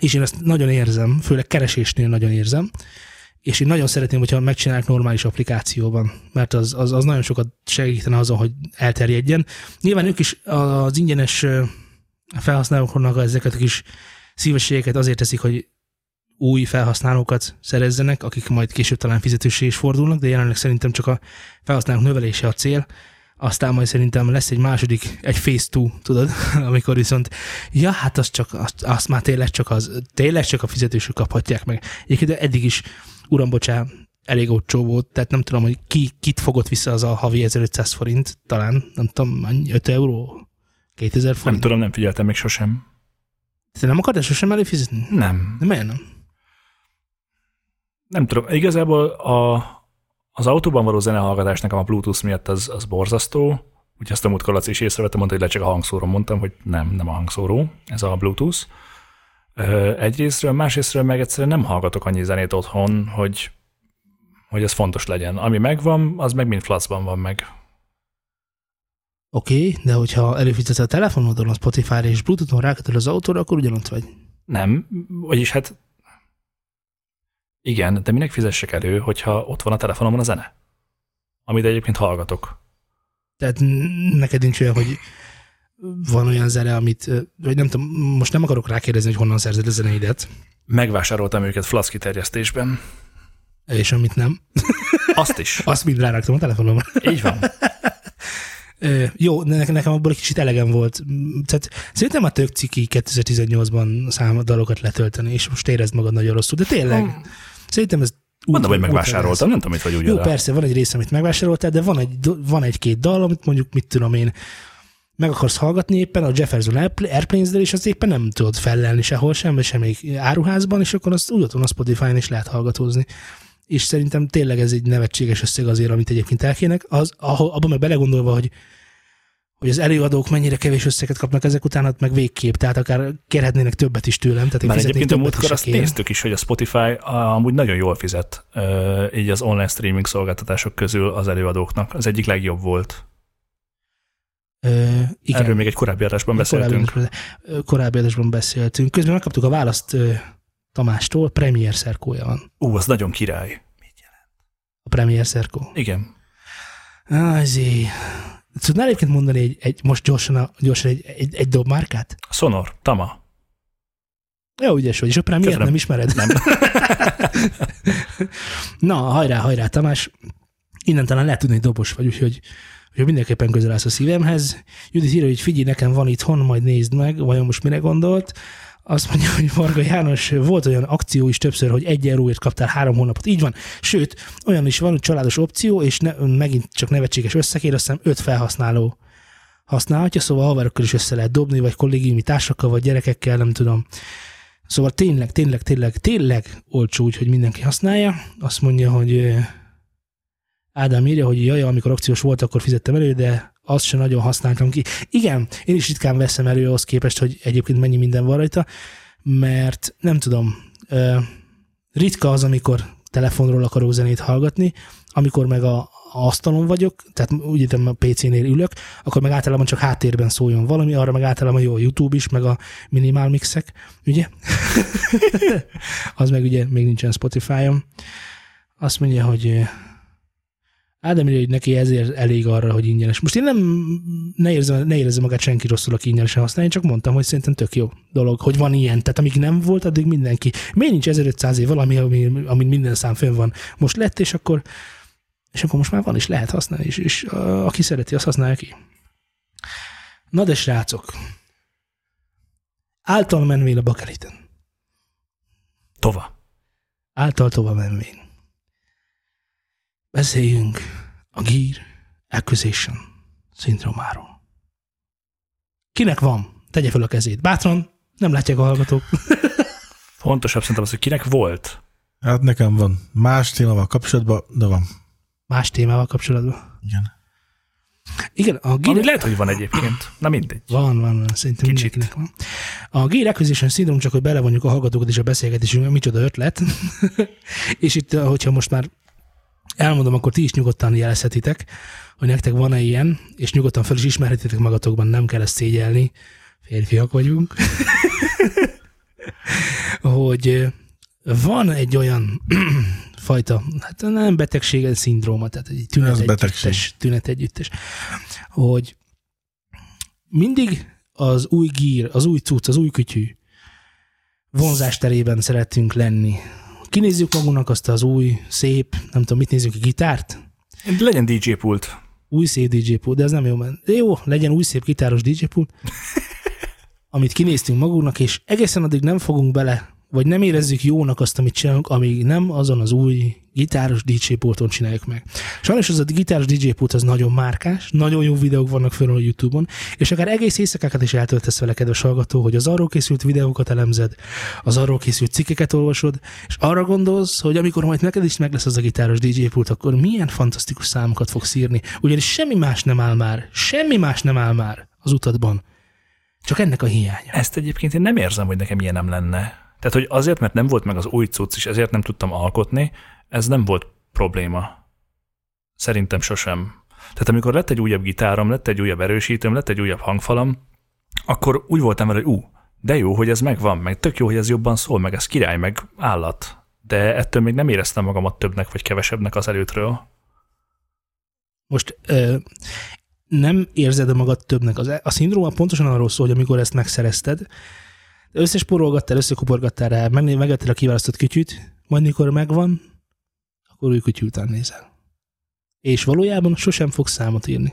és én ezt nagyon érzem, főleg keresésnél nagyon érzem, és én nagyon szeretném, hogyha megcsinálják normális applikációban, mert az, az, az nagyon sokat segítene azon, hogy elterjedjen. Nyilván ők is az ingyenes felhasználóknak ezeket a kis szívességeket azért teszik, hogy új felhasználókat szerezzenek, akik majd később talán fizetősé is fordulnak, de jelenleg szerintem csak a felhasználók növelése a cél. Aztán majd szerintem lesz egy második, egy phase two, tudod, amikor viszont, ja, hát az csak, azt, azt már tényleg csak az, tényleg csak a fizetősök kaphatják meg. Egyébként eddig is, uram, bocsá, elég olcsó volt, tehát nem tudom, hogy ki, kit fogott vissza az a havi 1500 forint, talán, nem tudom, mennyi, 5 euró? 2000 Nem forint? tudom, nem figyeltem még sosem. Te nem akartál sosem előfizetni? Nem. De miért nem? Nem tudom. Igazából a, az autóban való zenehallgatás nekem a Bluetooth miatt az, az borzasztó. Úgyhogy azt a múltkor Laci is észrevette, mondta, hogy le csak a hangszóró. Mondtam, hogy nem, nem a hangszóró, ez a Bluetooth. Egyrésztről, másrésztről meg egyszerűen nem hallgatok annyi zenét otthon, hogy, hogy ez fontos legyen. Ami megvan, az meg mind flaszban van meg. Oké, okay, de hogyha előfizetsz a telefonodon a Spotify-ra és Bluetooth-on rákötöl az autóra, akkor ugyanott vagy. Nem, vagyis hát igen, de minek fizessek elő, hogyha ott van a telefonomon a zene? Amit egyébként hallgatok. Tehát neked nincs olyan, hogy van olyan zene, amit, vagy nem tudom, most nem akarok rákérdezni, hogy honnan szerzed a zeneidet, Megvásároltam őket flaszki terjesztésben. és amit nem, Azt is. azt mind ráraktam a telefonomra. Így van. Jó, de nekem, abból egy kicsit elegem volt. Tehát szerintem a tök ciki 2018-ban szám dalokat letölteni, és most érezd magad nagyon rosszul, de tényleg. Szerintem ez úgy- Mondom, hogy megvásároltam, nem tudom, vagy úgy Jó, persze, van egy része, amit megvásároltál, de van, egy, van egy-két dal, amit mondjuk, mit tudom én, meg akarsz hallgatni éppen a Jefferson Airpl- Airplanes-del, és azt éppen nem tudod fellelni sehol sem, vagy semmelyik áruházban, és akkor azt úgy otthon a Spotify-n is lehet hallgatózni. És szerintem tényleg ez egy nevetséges összeg azért, amit egyébként elkének. Az, ahol, abban meg belegondolva, hogy hogy az előadók mennyire kevés összeget kapnak ezek után, hát meg végképp, tehát akár kérhetnének többet is tőlem. Tehát fizetnék egyébként a múltkor azt kér. néztük is, hogy a Spotify amúgy nagyon jól fizet, így az online streaming szolgáltatások közül az előadóknak. Az egyik legjobb volt. Ö, igen. Erről még egy korábbi adásban beszéltünk. Korábbi, korábbi adásban beszéltünk. Közben megkaptuk a választ Tamástól, Premier szerkója van. Ú, az nagyon király. A Premier szerkó. Igen. Azért. Tudnál egyébként mondani egy, egy most gyorsan, a, gyorsan egy, egy, egy dobmárkát? Sonor, Tama. Jó, ügyes vagy, és Premier Köszönöm. nem ismered? Nem. Na, hajrá, hajrá, Tamás. Innen talán lehet tudni, hogy dobos vagy, úgyhogy, úgyhogy mindenképpen közel állsz a szívemhez. Judit írja, hogy figyelj, nekem van itthon, majd nézd meg, vajon most mire gondolt. Azt mondja, hogy Varga János, volt olyan akció is többször, hogy egy euróért kaptál három hónapot. Így van. Sőt, olyan is van, hogy családos opció, és ne, megint csak nevetséges összekér, azt hiszem öt felhasználó használhatja, szóval haverokkal is össze lehet dobni, vagy kollégiumi társakkal, vagy gyerekekkel, nem tudom. Szóval tényleg, tényleg, tényleg, tényleg olcsó, úgy, hogy mindenki használja. Azt mondja, hogy ö, Ádám írja, hogy jaj, amikor akciós volt, akkor fizettem elő, de azt sem nagyon használtam ki. Igen, én is ritkán veszem elő ahhoz képest, hogy egyébként mennyi minden van rajta, mert nem tudom, ritka az, amikor telefonról akarok zenét hallgatni, amikor meg a, asztalon vagyok, tehát úgy értem a PC-nél ülök, akkor meg általában csak háttérben szóljon valami, arra meg általában jó a YouTube is, meg a minimál mixek, ugye? az meg ugye még nincsen Spotify-on. Azt mondja, hogy Ádám írja, hogy neki ezért elég arra, hogy ingyenes. Most én nem, ne érzem, ne érzem magát senki rosszul, aki ingyenesen használja, én csak mondtam, hogy szerintem tök jó dolog, hogy van ilyen. Tehát amíg nem volt, addig mindenki. Miért nincs 1500 év valami, ami, ami minden szám fönn van? Most lett, és akkor, és akkor most már van, és lehet használni, és, és a, aki szereti, azt használja ki. Na de srácok, által menvén a bakeliten. Tova. Által tovább menvén. Beszéljünk a Gear Acquisition szindrómáról. Kinek van? Tegye fel a kezét. Bátran, nem látják a hallgatók. Fontosabb szerintem az, hogy kinek volt. Hát nekem van más témával kapcsolatban, de van. Más témával kapcsolatban. Igen. Igen, a Gear... Ami lehet, hogy van egyébként. Na mindegy. Van, van, van, szerintem Kicsit. mindenkinek van. A Gear Acquisition Syndrome csak, hogy belevonjuk a hallgatókat is a beszélgetésünkbe, micsoda ötlet. és itt, hogyha most már elmondom, akkor ti is nyugodtan jelezhetitek, hogy nektek van-e ilyen, és nyugodtan fel is ismerhetitek magatokban, nem kell ezt szégyelni, férfiak vagyunk, hogy van egy olyan fajta, hát nem betegség, ez szindróma, tehát egy tünet együttes, tünet együttes, hogy mindig az új gír, az új cucc, az új kütyű vonzás terében szeretünk lenni. Kinézzük magunknak azt az új, szép, nem tudom, mit nézzük, a gitárt? Legyen DJ pult. Új szép DJ pult, de ez nem jó, mert de jó, legyen új szép gitáros DJ pult, amit kinéztünk magunknak, és egészen addig nem fogunk bele vagy nem érezzük jónak azt, amit csinálunk, amíg nem azon az új gitáros DJ pulton csináljuk meg. Sajnos az a gitáros DJ pult az nagyon márkás, nagyon jó videók vannak föl a YouTube-on, és akár egész éjszakákat is eltöltesz vele, kedves hallgató, hogy az arról készült videókat elemzed, az arról készült cikkeket olvasod, és arra gondolsz, hogy amikor majd neked is meg lesz az a gitáros DJ pult, akkor milyen fantasztikus számokat fogsz írni. Ugyanis semmi más nem áll már, semmi más nem áll már az utadban. Csak ennek a hiánya. Ezt egyébként én nem érzem, hogy nekem ilyen nem lenne. Tehát, hogy azért, mert nem volt meg az új cucc, és ezért nem tudtam alkotni, ez nem volt probléma. Szerintem sosem. Tehát amikor lett egy újabb gitárom, lett egy újabb erősítőm, lett egy újabb hangfalam, akkor úgy voltam vele, hogy ú, de jó, hogy ez megvan, meg tök jó, hogy ez jobban szól, meg ez király, meg állat. De ettől még nem éreztem magamat többnek vagy kevesebbnek az előtről. Most ö, nem érzed magad többnek. Az, a szindróma pontosan arról szól, hogy amikor ezt megszerezted, összesporolgattál, összekuporgattál rá, megvettél a kiválasztott kütyűt, majd mikor megvan, akkor új kütyű után nézel. És valójában sosem fogsz számot írni.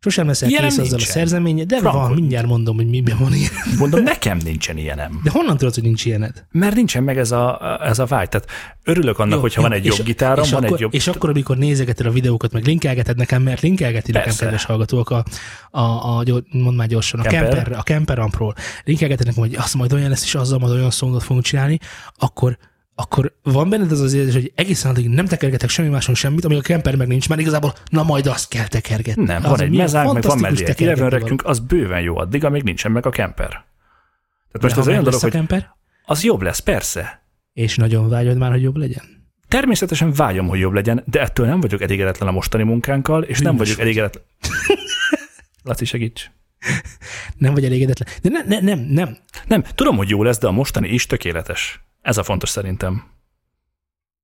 Sosem leszel Ilyenem kész azzal a nincsen. szerzeménye, de Frankon. van, mindjárt mondom, hogy miben van ilyen. Mondom, nekem nincsen ilyenem. De honnan tudod, hogy nincs ilyened? Mert nincsen meg ez a, ez a vágy. Tehát örülök annak, Jó, hogyha jó, van egy és- jobb gitárom, és van akkor, egy jobb... És akkor, amikor nézegeted a videókat, meg linkelgeted nekem, mert linkelgeti nekem, Persze. kedves hallgatók, a, a, a mondd már gyorsan, a Kemper? Kemper, a Kemper Ampról, linkelgeted nekem, hogy azt majd olyan lesz, és azzal majd olyan szongot fogunk csinálni, akkor akkor van benned az az érzés, hogy egészen addig nem tekergetek semmi máson semmit, amíg a Kemper meg nincs, mert igazából na majd azt kell tekergetni. Nem, Az van egy mezánk, meg van tekergetni elevenrekünk, az bőven jó addig, amíg nincsen meg a kemper. Tehát most De ez ha olyan dolog, hogy Kemper, az jobb lesz, persze. és nagyon vágyod már, hogy jobb legyen. Természetesen vágyom, hogy jobb legyen, de ettől nem vagyok elégedetlen a mostani munkánkkal, és nem Bűnös vagyok elégedetlen. Laci, segíts. Nem vagy elégedetlen. De ne, ne, nem, nem. Nem, tudom, hogy jó lesz, de a mostani is tökéletes. Ez a fontos szerintem.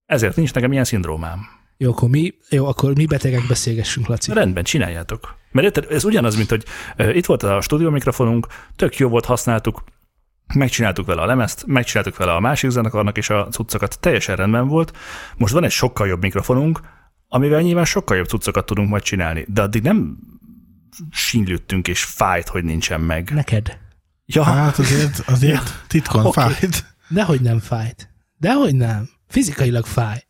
Ezért nincs nekem ilyen szindrómám. Jó, akkor mi, jó, akkor mi betegek beszélgessünk, Laci. Rendben, csináljátok. Mert érted, ez ugyanaz, mint hogy itt volt a stúdió mikrofonunk, tök jó volt, használtuk, megcsináltuk vele a lemezt, megcsináltuk vele a másik zenekarnak is a cuccokat, teljesen rendben volt. Most van egy sokkal jobb mikrofonunk, amivel nyilván sokkal jobb cuccokat tudunk majd csinálni, de addig nem sínlődtünk és fájt, hogy nincsen meg. Neked. Ja, Hát azért, azért titkon Oké. fájt. Dehogy nem fájt. Dehogy nem. Fizikailag fáj.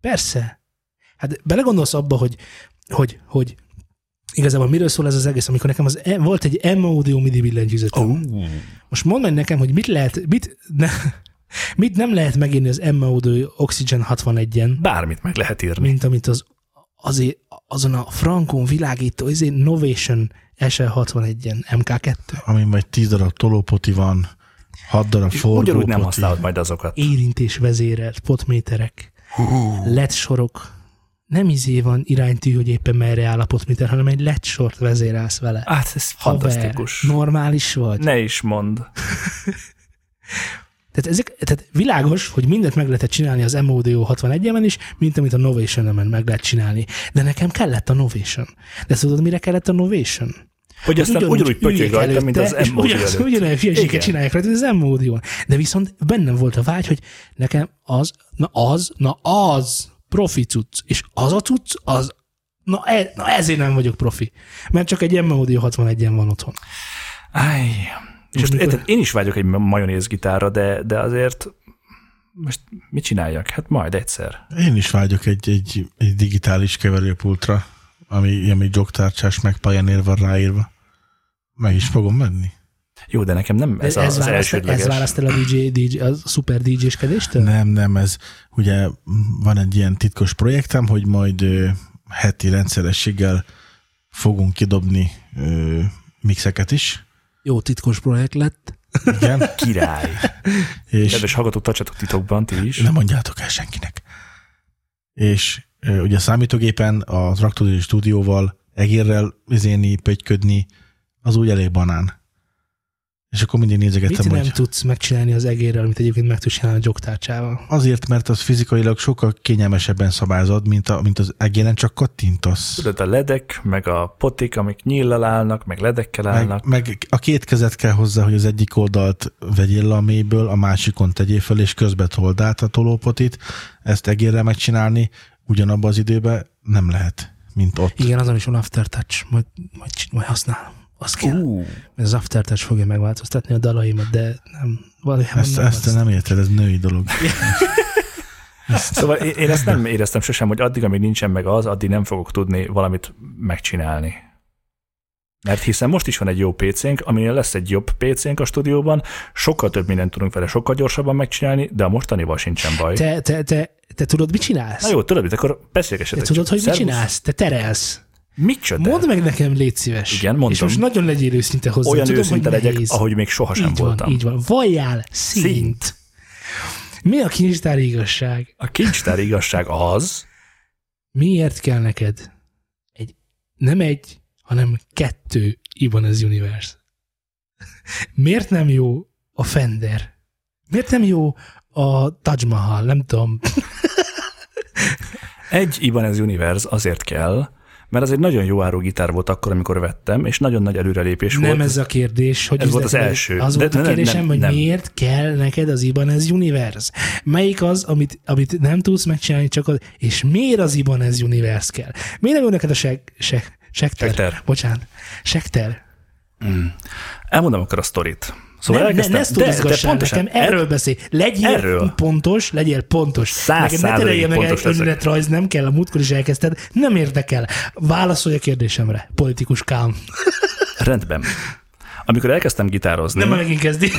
Persze. Hát belegondolsz abba, hogy, hogy, hogy igazából miről szól ez az egész, amikor nekem az, e- volt egy M Audio MIDI billentyűzetem. oh. Most mondd meg nekem, hogy mit lehet, mit, ne, mit nem lehet megírni az M Audio Oxygen 61-en, bármit meg lehet írni. mint amit az azért azon a frankon világító, azért Novation SL61-en, MK2. Amin majd 10 darab tolópoti van, 6 darab És ugyanúgy nem használod majd azokat. érintés vezérelt potméterek, LED sorok, nem izé van iránytű, hogy éppen merre áll a potméter, hanem egy LED sort vezérelsz vele. Hát ez Haver, fantasztikus. normális vagy. Ne is mond. Tehát, ezek, tehát világos, hogy mindent meg lehetett csinálni az MODO 61-en is, mint amit a Novation-en meg lehet csinálni. De nekem kellett a Novation. De tudod, mire kellett a Novation? Hogy aztán ugyanúgy pötyög üljek rajta, mint az előtte, és M-módi ugyanaz-. Ugyanolyan hülyeséget csinálják rajta, az m De viszont bennem volt a vágy, hogy nekem az, na az, na az profi cucc. És az a cucc, az, na, e, na ezért nem vagyok profi. Mert csak egy M-Audio 61-en van otthon. Áj. Most amikor- érted, én is vágyok egy majonézgitárra, de, de azért most mit csináljak? Hát majd egyszer. Én is vágyok egy, egy, egy digitális keverőpultra, ami, ami jogtárcsás, meg Pioneer van ráírva. Meg is fogom menni. Jó, de nekem nem ez, Ez, az választ, elsődleges. ez választ el a, DJ, DJ, a szuper DJ-skedéstől? Nem, nem, ez ugye van egy ilyen titkos projektem, hogy majd ö, heti rendszerességgel fogunk kidobni ö, mixeket is. Jó titkos projekt lett. Igen, Király. és Kedves hallgatók, tartsatok titokban, ti is. nem mondjátok el senkinek. És ö, ugye a számítógépen a traktori stúdióval egérrel izéni, pötyködni, az úgy elég banán. És akkor mindig Mit nézegettem, nem hogy tudsz megcsinálni az egérrel, amit egyébként meg tudsz csinálni a jogtárcsával? azért, mert az fizikailag sokkal kényelmesebben szabályzod, mint, a, mint az egéren csak kattintasz. Tudod, a ledek, meg a potik, amik nyíllal állnak, meg ledekkel állnak. Meg, meg a két kezet kell hozzá, hogy az egyik oldalt vegyél le a mélyből, a másikon tegyél fel, és közbe told át a tolópotit. Ezt egérre megcsinálni ugyanabban az időben nem lehet, mint ott. Igen, azon is van aftertouch, majd, majd, majd használom. Az kell. Ú, Az aftertouch fogja megváltoztatni a dalaimat, de nem. Valójában Ezt, nem ezt te nem érted, ez női dolog. Szóval én én ezt nem éreztem sosem, hogy addig, amíg nincsen meg az, addig nem fogok tudni valamit megcsinálni. Mert hiszen most is van egy jó PC-nk, aminél lesz egy jobb PC-nk a stúdióban, sokkal több mindent tudunk vele, sokkal gyorsabban megcsinálni, de a mostanival sincsen baj. Te, te, te, te tudod, mit csinálsz? Na jó, tudod mit, akkor te beszélgessetek. tudod, csak. hogy mit Szervusz. csinálsz? Te terelsz. Micsoda? Mondd meg nekem, légy szíves. Igen, mondom. És most nagyon legyél őszinte hozzá. Olyan Tudom, őszinte hogy legyek, nehéz. ahogy még sohasem így voltam. Van, így van. Valljál szint. Szint. Mi a kincstári igazság? A kincstár igazság az, Miért kell neked egy, nem egy, hanem kettő Ibanez Universe? Miért nem jó a Fender? Miért nem jó a Taj Mahal? Nem tudom. Egy Ibanez Universe azért kell, mert az egy nagyon jó áru gitár volt akkor, amikor vettem, és nagyon nagy előrelépés Nem volt. ez a kérdés, hogy Ez volt az első. Az De volt a nem, kérdésem, nem, hogy nem. miért kell neked az Ibanez Universe? Melyik az, amit, amit nem tudsz megcsinálni, csak az, és miért az Ibanez Universe kell? Miért nem jó neked a seg, seg, segter? Sekter. Bocsánat. Sekter. Elmondom akkor a sztorit. Szóval nem, ne, elkezdtem, ne sztorizgassál nekem, erről beszélj. Legyél Erről. pontos, legyél pontos. Száz Neked ne terelje meg önéletrajz, nem kell, a múltkor is elkezdted, nem érdekel. Válaszolj a kérdésemre, politikus kám. Rendben. Amikor elkezdtem gitározni, Nem megint kezdi.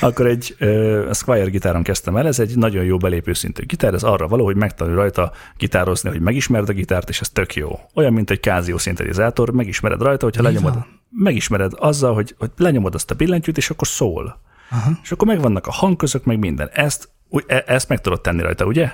akkor egy uh, Squire gitáron kezdtem el, ez egy nagyon jó belépő szintű gitár, ez arra való, hogy megtanulj rajta gitározni, hogy megismered a gitárt, és ez tök jó. Olyan, mint egy Casio szintetizátor, megismered rajta, hogyha Így lenyomod, van. megismered azzal, hogy, hogy lenyomod azt a billentyűt, és akkor szól. Aha. És akkor megvannak a hangközök, meg minden. Ezt, e- ezt meg tudod tenni rajta, ugye?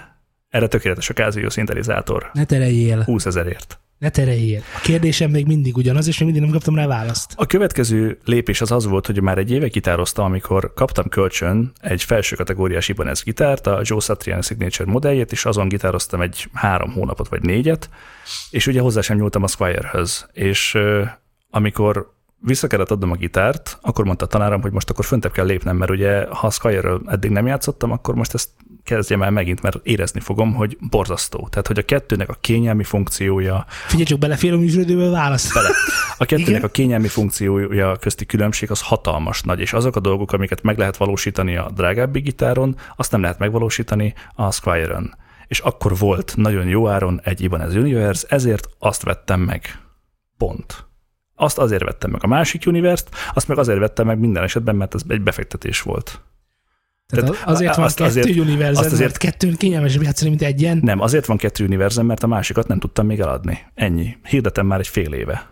Erre tökéletes a Casio szintetizátor. Ne tereljél, 20 ezerért. Ne tereljél. A kérdésem még mindig ugyanaz, és még mindig nem kaptam rá választ. A következő lépés az az volt, hogy már egy éve gitároztam, amikor kaptam kölcsön egy felső kategóriás Ibanez gitárt, a Joe Satriani Signature modelljét, és azon gitároztam egy három hónapot vagy négyet, és ugye hozzá sem nyúltam a Squire-höz. És amikor vissza kellett adnom a gitárt, akkor mondta a tanárom, hogy most akkor föntebb kell lépnem, mert ugye ha a Squire-ről eddig nem játszottam, akkor most ezt kezdjem el megint, mert érezni fogom, hogy borzasztó. Tehát, hogy a kettőnek a kényelmi funkciója, Figyelj csak, belefér a műsoridőbe választ. Bele. A kettőnek Igen? a kényelmi funkciója közti különbség az hatalmas nagy, és azok a dolgok, amiket meg lehet valósítani a drágábbi gitáron, azt nem lehet megvalósítani a Squire-ön. És akkor volt nagyon jó áron egy Ibanez Universe, ezért azt vettem meg. Pont. Azt azért vettem meg a másik Universe-t, azt meg azért vettem meg minden esetben, mert ez egy befektetés volt. Tehát azért van azt kettő azért- Universe, azt azért... kettőn kényelmesebb játszani, mint egyen. Nem, azért van kettő Universum, mert a másikat nem tudtam még eladni. Ennyi. Hirdetem már egy fél éve.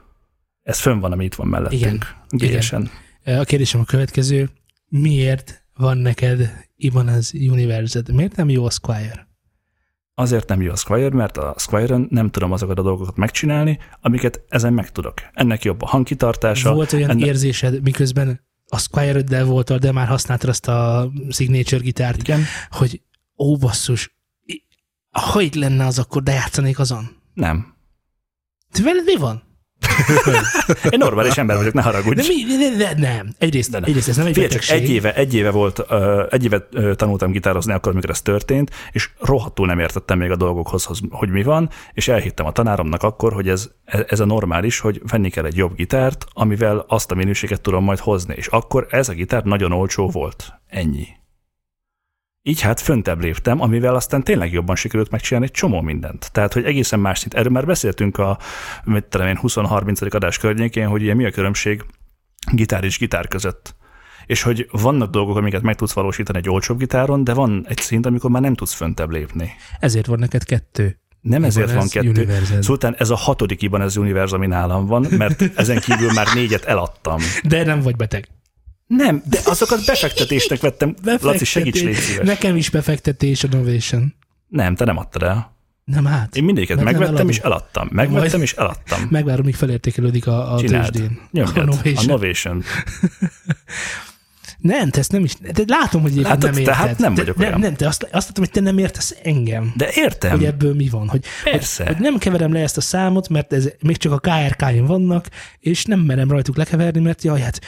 Ez fönn van, ami itt van mellettünk. Igen. Gélyesen. A kérdésem a következő. Miért van neked Ibanez Universe-ed? Miért nem jó a Squire? Azért nem jó a Squire, mert a Squire-ön nem tudom azokat a dolgokat megcsinálni, amiket ezen meg tudok. Ennek jobb a hangkitartása. Volt olyan ennek... érzésed, miközben a Squire-öddel voltál, de már használtad azt a signature gitárt, Igen? hogy ó, basszus, ha itt lenne az, akkor de játszanék azon. Nem. De veled mi van? Én normális ember vagyok, ne haragudj. De mi? De, de, nem. Egyrészt, De nem. egyrészt ez nem egy Figyelj, csak egy éve, egy éve volt, egy éve ö, tanultam gitározni akkor, amikor ez történt, és rohadtul nem értettem még a dolgokhoz, hoz- hogy mi van, és elhittem a tanáromnak akkor, hogy ez, ez a normális, hogy venni kell egy jobb gitárt, amivel azt a minőséget tudom majd hozni, és akkor ez a gitár nagyon olcsó volt. Ennyi. Így hát föntebb léptem, amivel aztán tényleg jobban sikerült megcsinálni egy csomó mindent. Tehát, hogy egészen más szint. Erről már beszéltünk a mit tudom én, 20-30. adás környékén, hogy ugye mi a különbség gitár és gitár között. És hogy vannak dolgok, amiket meg tudsz valósítani egy olcsóbb gitáron, de van egy szint, amikor már nem tudsz föntebb lépni. Ezért van neked kettő. Nem ezért van Ibanez kettő. Universal. Szóval ez a hatodik Ibanez Universe, ami nálam van, mert ezen kívül már négyet eladtam. De nem vagy beteg. Nem, de azokat befektetésnek vettem. Laci, segíts, légy szíves. Nekem is befektetés a Novation. Nem, te nem adtad el. Nem hát. Én nem megvettem eladom. és eladtam. Megvettem Majd- és eladtam. Megvárom, míg felértékelődik a, a Csináld. tőzsdén. Nyomjad. A A Novation. Novation. Nem, te ezt nem is. De látom, hogy Látod, nem tehát érted. nem Te- vagyok nem, olyan. nem, te azt, azt láttam, hogy te nem értesz engem. De értem. Hogy ebből mi van. Hogy, Persze. Hogy, hogy nem keverem le ezt a számot, mert ez még csak a KRK-n vannak, és nem merem rajtuk lekeverni, mert jaj, hát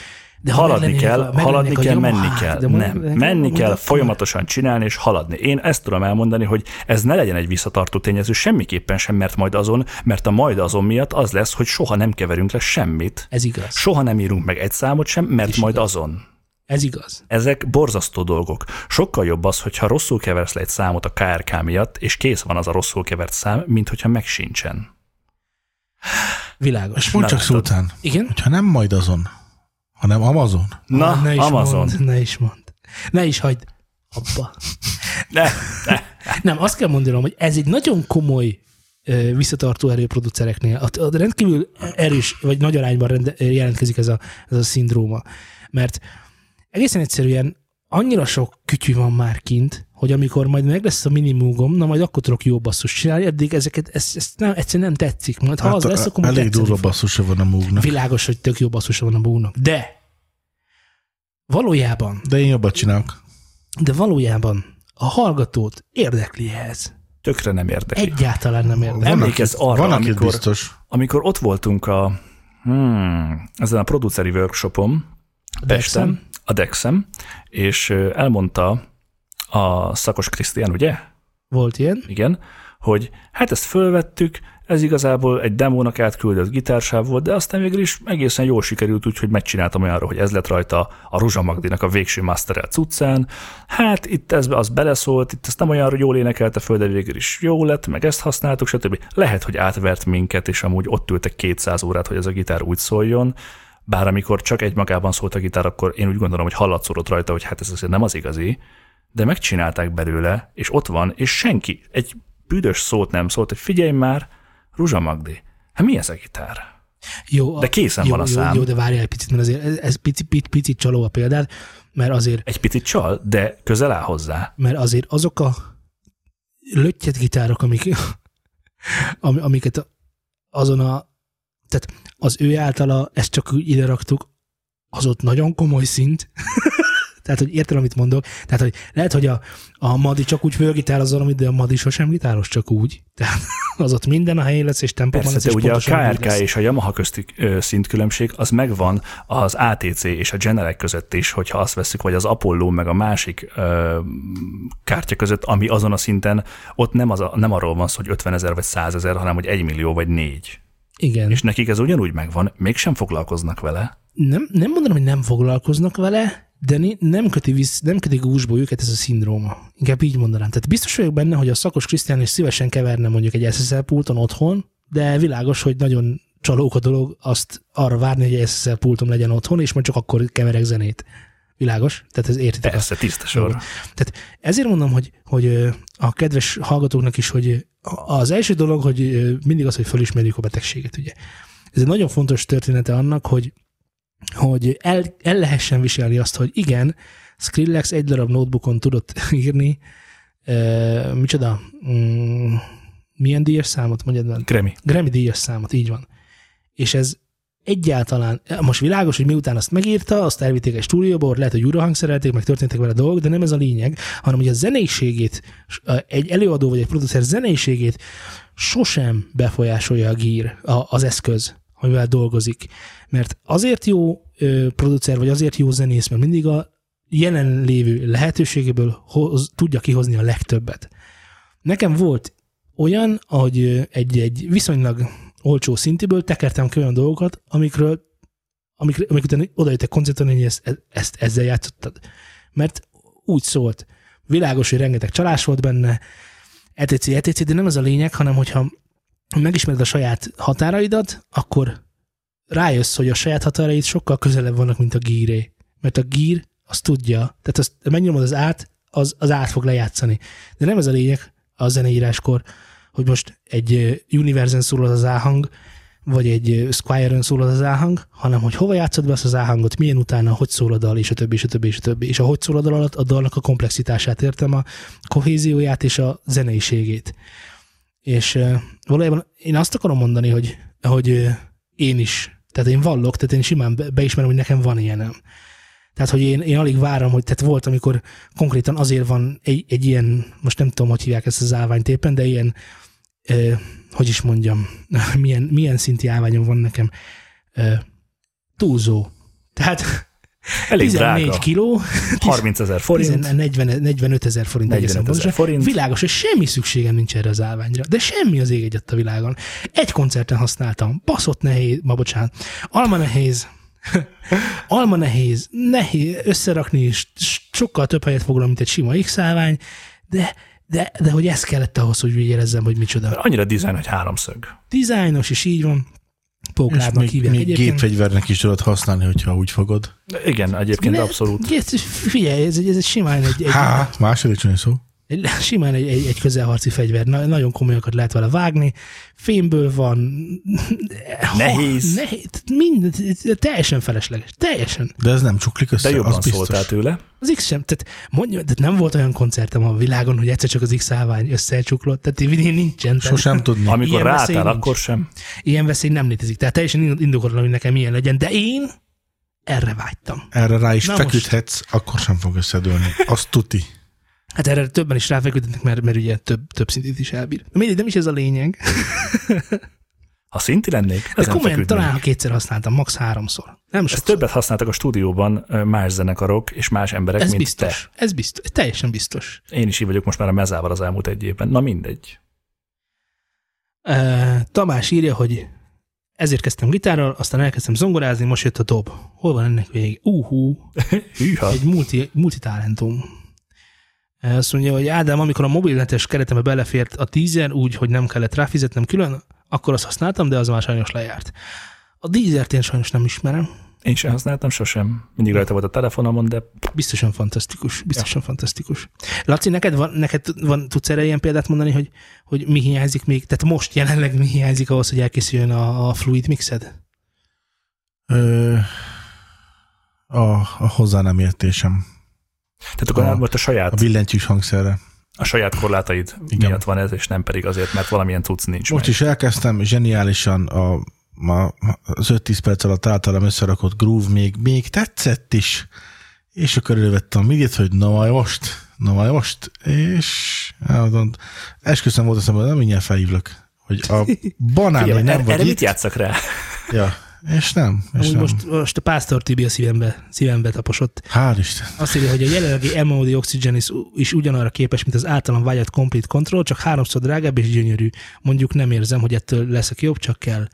De ha haladni kell, a- haladni kell, Yamaha, menni kell. de Nem, menni kell, akkor- folyamatosan csinálni és haladni. Én ezt tudom elmondani, hogy ez ne legyen egy visszatartó tényező semmiképpen sem, mert majd azon, mert a majd azon miatt az lesz, hogy soha nem keverünk le semmit, Ez igaz. soha nem írunk meg egy számot sem, mert majd igaz. azon. Ez igaz. Ezek borzasztó dolgok. Sokkal jobb az, hogyha rosszul keversz le egy számot a KRK miatt, és kész van az a rosszul kevert szám, mint hogyha meg sincsen. Világos. És mondd csak. Szultán, Igen? hogyha nem majd azon, hanem Amazon, Na, ne is Amazon. Mond, ne is mond. Ne is hagyd abba. Ne, ne. Nem, azt kell mondanom, hogy ez egy nagyon komoly visszatartó erő producereknél. A, a rendkívül erős, vagy nagy arányban rende, jelentkezik ez a, ez a szindróma. Mert egészen egyszerűen annyira sok kütyű van már kint, hogy amikor majd meg lesz a minimumom, na majd akkor tudok jó basszus csinálni, eddig ezeket, ezt, ezt nem, egyszerűen nem tetszik. Majd ha hát, az lesz, akkor majd elég durva basszusa van a múgnak. Világos, hogy tök jó basszusa van a búnak. De valójában, De én jobbat csinálok. de valójában a hallgatót érdekli ez. Tökre nem érdekli. Egyáltalán nem érdekli. Van, Emlékezz aki- arra, van, amikor- biztos. Amikor ott voltunk a hmm, ezen a produceri workshopom, Pesten, a Dexem, és elmondta a szakos Krisztián, ugye? Volt ilyen. Igen, hogy hát ezt fölvettük, ez igazából egy demónak átküldött gitársáv volt, de aztán végül is egészen jól sikerült, úgyhogy megcsináltam olyanra, hogy ez lett rajta a Ruzsa Magdinak a végső masterelt cuccán. Hát itt ez az beleszólt, itt ezt nem olyan jól énekelte föl, de végül is jó lett, meg ezt használtuk, stb. Lehet, hogy átvert minket, és amúgy ott ültek 200 órát, hogy ez a gitár úgy szóljon, bár amikor csak egymagában szólt a gitár, akkor én úgy gondolom, hogy hallatszódott rajta, hogy hát ez azért nem az igazi, de megcsinálták belőle, és ott van, és senki, egy büdös szót nem szólt, hogy figyelj már, Ruzsa Magdi, hát mi ez a gitár? Jó, De készen jó, van a jó, szám. Jó, de várjál egy picit, mert azért ez, ez picit, picit, picit csaló a példád, mert azért, Egy picit csal, de közel áll hozzá. mert azért azok a löttyet gitárok, amik, am- amiket azon a, tehát az ő általa ezt csak úgy ide raktuk, az ott nagyon komoly szint. Tehát, hogy értem, amit mondok. Tehát, hogy lehet, hogy a, a Madi csak úgy fölgitározzon, amit de a Madi sosem gitáros, csak úgy. Tehát az ott minden a helyén lesz, és tempóban Persze, lesz, és ugye a KRK és a Yamaha közti szintkülönbség az megvan az ATC és a Genelec között is, hogyha azt veszük, vagy az Apollo meg a másik ö, kártya között, ami azon a szinten, ott nem, az a, nem arról van szó, hogy 50 ezer vagy 100 ezer, hanem hogy 1 millió vagy 4. Igen. És nekik ez ugyanúgy megvan, mégsem foglalkoznak vele. nem, nem mondanám, hogy nem foglalkoznak vele, de nem köti, visz, nem köti gúzsba őket ez a szindróma. Inkább így mondanám. Tehát biztos vagyok benne, hogy a szakos Krisztián is szívesen keverne mondjuk egy SSL pulton otthon, de világos, hogy nagyon csalók a dolog azt arra várni, hogy egy SSL pultom legyen otthon, és majd csak akkor keverek zenét. Világos? Tehát ez értitek? Persze, tiszta sor. Tehát ezért mondom, hogy, hogy a kedves hallgatóknak is, hogy az első dolog, hogy mindig az, hogy felismerjük a betegséget, ugye. Ez egy nagyon fontos története annak, hogy, hogy el, el lehessen viselni azt, hogy igen, Skrillex egy darab notebookon tudott írni, uh, micsoda, mm, milyen díjas számot, mondjad? Grammy. Grammy díjas számot, így van. És ez egyáltalán, most világos, hogy miután azt megírta, azt elvitték egy stúdióba, ott lehet, hogy újra hangszerelték, meg történtek vele dolgok, de nem ez a lényeg, hanem hogy a zeneiségét, egy előadó vagy egy producer zeneiségét sosem befolyásolja a gír, a, az eszköz, amivel dolgozik. Mert azért jó ö, producer, vagy azért jó zenész, mert mindig a jelenlévő lehetőségéből hoz, tudja kihozni a legtöbbet. Nekem volt olyan, hogy egy, egy viszonylag olcsó szintiből tekertem ki olyan dolgokat, amikről, amikről, amik után odajöttek koncerten, hogy ezt, ezt, ezzel játszottad. Mert úgy szólt. Világos, hogy rengeteg csalás volt benne, etc. etc. De nem ez a lényeg, hanem hogyha megismered a saját határaidat, akkor rájössz, hogy a saját határaid sokkal közelebb vannak, mint a gíré. Mert a gír azt tudja, tehát azt megnyomod az át, az, az át fog lejátszani. De nem ez a lényeg a zeneíráskor, hogy most egy Universen szól az áhang, vagy egy Squire-ön szól az áhang, hanem hogy hova játszod be azt az áhangot, milyen utána, hogy szól a dal, és a többi, és a többi, és a többi. És a hogy szól a dal alatt a dalnak a komplexitását értem, a kohézióját és a zeneiségét. És valójában én azt akarom mondani, hogy, hogy én is, tehát én vallok, tehát én simán be, beismerem, hogy nekem van ilyenem. Tehát, hogy én, én alig várom, hogy tehát volt, amikor konkrétan azért van egy, egy ilyen, most nem tudom, hogy hívják ezt az állványt éppen, de ilyen, eh, hogy is mondjam, milyen, milyen szinti állványom van nekem, eh, túlzó. Tehát Elég 14 drága. kiló, 30 ezer forint. 10, 40, 45 ezer forint 45 egészen ezer forint. Világos, hogy semmi szükségem nincs erre az állványra. De semmi az ég egyet a világon. Egy koncerten használtam. Baszott nehéz, ma bocsánat. Alma nehéz. Alma nehéz, nehéz összerakni, és sokkal több helyet foglal, mint egy sima X állvány, de, de, de hogy ez kellett ahhoz, hogy úgy érezzem, hogy micsoda. Annyira dizájn, hogy háromszög. Dizájnos, és így van. Pókládnak még, hívják még egyébként. gépfegyvernek is tudod használni, hogyha úgy fogod. Igen, egyébként Ne- abszolút. Ez- Figyelj, ez, egy- ez egy simán egy, egy, Há, második szó. Egy- Simán egy, egy, egy közelharci fegyver, Na, nagyon komolyakat lehet vele vágni, fémből van, Nehéz. nehéz mind, teljesen felesleges, teljesen. De ez nem csuklik össze, De jobban az biztos. szóltál tőle. Az X sem, tehát, mondja, tehát nem volt olyan koncertem a világon, hogy egyszer csak az X állvány összecsuklott, tehát így nincsen. Tehát, Sosem tudni. Amikor ráálltál, akkor sem. Ilyen veszély nem létezik, tehát teljesen indokolatlan, hogy nekem ilyen legyen, de én erre vágytam. Erre rá is Na feküdhetsz, akkor sem fog összedőlni. Azt tuti. Hát erre többen is ráfeküdnek, mert, mert ugye több, több szintét is elbír. Mindegy, nem is ez a lényeg. Ha szinti lennék, De komolyan, feküdnék. talán kétszer használtam, max. háromszor. Nem Ezt többet használtak a stúdióban más zenekarok és más emberek, Ez mint biztos. Ez biztos. Teljesen biztos. te. Én is így vagyok most már a mezával az elmúlt egy évben. Na mindegy. Uh, Tamás írja, hogy ezért kezdtem gitárral, aztán elkezdtem zongorázni, most jött a dob. Hol van ennek vége? Uhú, Hűha. egy multi, multitalentum. Azt mondja, hogy Ádám, amikor a mobilnetes keretembe belefért a tízer úgy, hogy nem kellett ráfizetnem külön, akkor azt használtam, de az már sajnos lejárt. A dízert én sajnos nem ismerem. Én sem használtam sosem. Mindig rajta volt a telefonomon, de Biztosan fantasztikus. Biztosan ja. fantasztikus. Laci, neked, van, neked van, tudsz erre ilyen példát mondani, hogy, hogy mi hiányzik még? Tehát most jelenleg mi hiányzik ahhoz, hogy elkészüljön a, a fluid mixed? Ö, a, a hozzá nem értésem. Tehát akkor A- a, volt a A saját, billentyűs hangszerre. a saját korlátaid Igen. Miatt van ez, és nem pedig azért, mert valamilyen cucc nincs Most meg. is elkezdtem zseniálisan a, a, az 5-10 perc alatt általam összerakott groove még, még tetszett is, és akkor elővettem a midit, hogy na majd most, na majd most, és elmondom, esküszöm volt eszembe, nem mindjárt felhívlak, hogy a banán, Figyelj, hogy nem erre, vagy erre itt. mit játszak rá? Ja, és nem, és Amúgy nem. most, most a Pásztor Tibi a szívembe, szívembe taposott. Hál' Isten. Azt írja, hogy a jelenlegi MOD Oxygen is, is ugyanarra képes, mint az általam vágyat Complete Control, csak háromszor drágább és gyönyörű. Mondjuk nem érzem, hogy ettől leszek jobb, csak kell.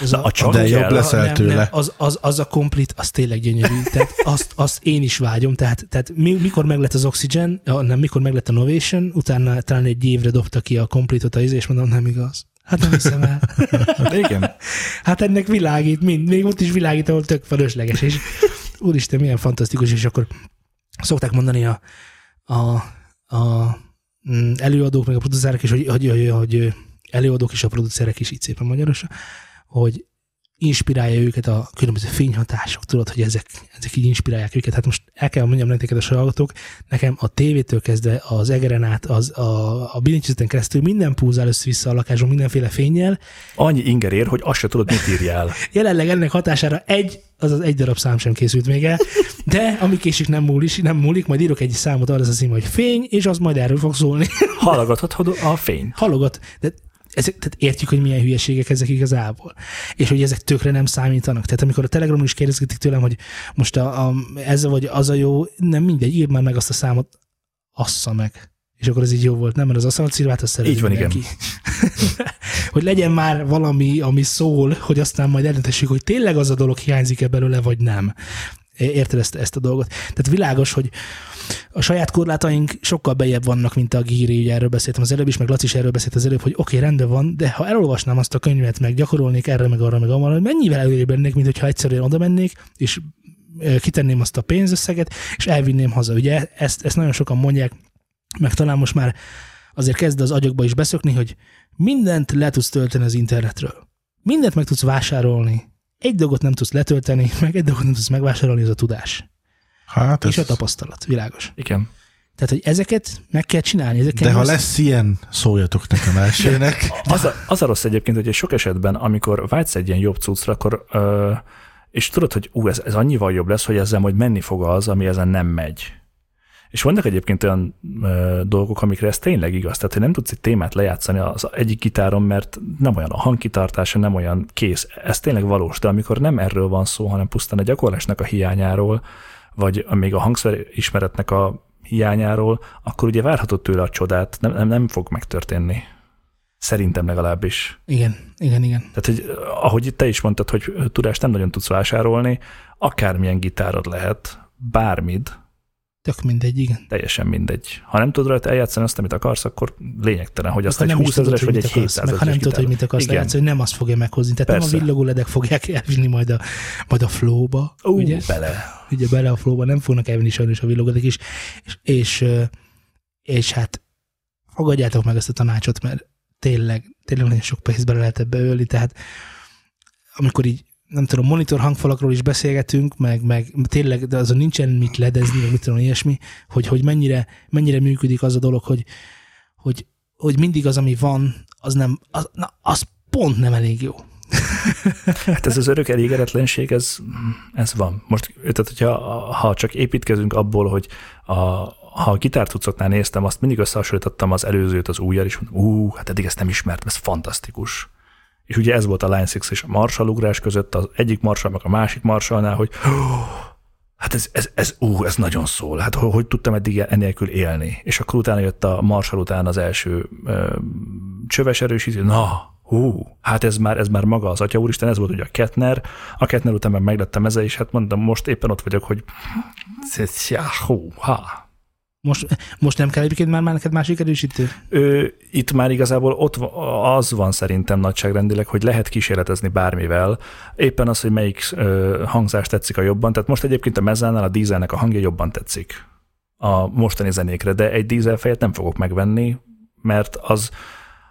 Ez Na, a csak De kell. jobb leszel nem, tőle. Nem, az, az, az a komplit, az tényleg gyönyörű. Tehát azt, azt én is vágyom. Tehát, tehát mi, mikor meglett az Oxygen, a- nem, mikor meglett a Novation, utána talán egy évre dobta ki a komplitot a izé, és mondom, nem igaz. Hát nem hiszem el. Igen. Hát ennek világít, mind, még ott is világít, ahol tök fölösleges, és úristen, milyen fantasztikus, és akkor szokták mondani a, a, a mm, előadók, meg a producerek is, hogy, hogy, hogy, hogy előadók és a producerek is így szépen magyarosan, hogy inspirálja őket a különböző fényhatások, tudod, hogy ezek, ezek így inspirálják őket. Hát most el kell mondjam nektek a hallgatók, nekem a tévétől kezdve az egeren át, az, a, a billentyűzeten keresztül minden púzál össze-vissza a lakáson mindenféle fényjel, Annyi inger ér, hogy azt se tudod, mit írjál. Jelenleg ennek hatására egy, azaz egy darab szám sem készült még el, de ami késik nem múlik, nem múlik, majd írok egy számot arra az a cím, hogy fény, és az majd erről fog szólni. Hallgathatod a fény. Halogat, de ezek, tehát értjük, hogy milyen hülyeségek ezek igazából. És hogy ezek tökre nem számítanak. Tehát amikor a Telegramon is kérdezgetik tőlem, hogy most a, a, ez vagy az a jó, nem mindegy, írd már meg azt a számot, assza meg. És akkor ez így jó volt, nem? Mert az aszalcirvát azt szereti Így van, mindenki. hogy legyen már valami, ami szól, hogy aztán majd eldöntessük, hogy tényleg az a dolog hiányzik-e belőle, vagy nem. Érted ezt, ezt a dolgot? Tehát világos, hogy a saját korlátaink sokkal bejebb vannak, mint a gíri, ugye erről beszéltem az előbb is, meg Laci is erről beszélt az előbb, hogy oké, okay, rendben van, de ha elolvasnám azt a könyvet, meg gyakorolnék erre, meg arra, meg arra, hogy mennyivel előrébb lennék, mint hogyha egyszerűen oda mennék, és kitenném azt a pénzösszeget, és elvinném haza. Ugye ezt, ezt nagyon sokan mondják, meg talán most már azért kezd az agyakba is beszökni, hogy mindent le tudsz tölteni az internetről. Mindent meg tudsz vásárolni. Egy dolgot nem tudsz letölteni, meg egy dolgot nem tudsz megvásárolni, ez a tudás. Hát És a ez, tapasztalat, világos. Igen. Tehát, hogy ezeket meg kell csinálni. Ezeket de ha azt- lesz ilyen, szóljatok nekem elsőnek. Az a, az a rossz egyébként, hogy sok esetben, amikor vágysz egy ilyen jobb cuccra, akkor ö, és tudod, hogy ú, ez, ez annyival jobb lesz, hogy ezzel majd menni fog az, ami ezen nem megy. És vannak egyébként olyan ö, dolgok, amikre ez tényleg igaz. Tehát, hogy nem tudsz egy témát lejátszani az egyik gitáron, mert nem olyan a hangkitartása, nem olyan kész. Ez tényleg valós, de amikor nem erről van szó, hanem pusztán a gyakorlásnak a hiányáról, vagy még a hangszer ismeretnek a hiányáról, akkor ugye várható tőle a csodát, nem, nem, nem fog megtörténni. Szerintem legalábbis. Igen, igen, igen. Tehát, hogy ahogy itt te is mondtad, hogy tudást nem nagyon tudsz vásárolni, akármilyen gitárod lehet, bármid, Tök mindegy, igen. teljesen mindegy. Ha nem tudod rajta eljátszani azt, amit akarsz, akkor lényegtelen, hogy azt egy ha nem is 20 tudod, ezeres vagy egy akarsz, 700 meg ha nem tudod, hogy mit akarsz Igen. lejátszani, nem azt fogja meghozni. Tehát nem Persze. a villogó ledek fogják elvinni majd a, majd a flowba, Ú, ugye? bele. ugye bele a flowba, nem fognak elvinni sajnos a villogódek is, és, és, és hát fogadjátok meg ezt a tanácsot, mert tényleg, tényleg nagyon sok pénzt bele lehet ebbe ölni, tehát amikor így nem tudom, monitor hangfalakról is beszélgetünk, meg, meg tényleg, de azon nincsen mit ledezni, meg mit tudom, ilyesmi, hogy, hogy mennyire, mennyire működik az a dolog, hogy, hogy, hogy mindig az, ami van, az nem, az, na, az pont nem elég jó. Hát ez az örök elégedetlenség, ez, ez van. Most, tehát hogyha ha csak építkezünk abból, hogy a, ha a gitártucoknál néztem, azt mindig összehasonlítottam az előzőt az újjal, és mondtam, ú, hát eddig ezt nem ismertem, ez fantasztikus. És ugye ez volt a Line 6 és a Marshall ugrás között, az egyik Marshall meg a másik Marshallnál, hogy hát ez, ez, ez, ú, ez nagyon szól, hát hogy, hogy tudtam eddig enélkül élni. És akkor utána jött a Marshall után az első ö, csöves erősítő, na, hú, hát ez már, ez már maga az Atya Úristen, ez volt ugye a Ketner, a Ketner után meg meglettem ezzel, és hát mondom, most éppen ott vagyok, hogy hú, ha. Most, most nem kell egyébként már, már neked másik erősítő? Ö, itt már igazából ott az van szerintem nagyságrendileg, hogy lehet kísérletezni bármivel. Éppen az, hogy melyik ö, hangzás tetszik a jobban. Tehát most egyébként a mezánál a dízelnek a hangja jobban tetszik a mostani zenékre, de egy dízelfejet nem fogok megvenni, mert az,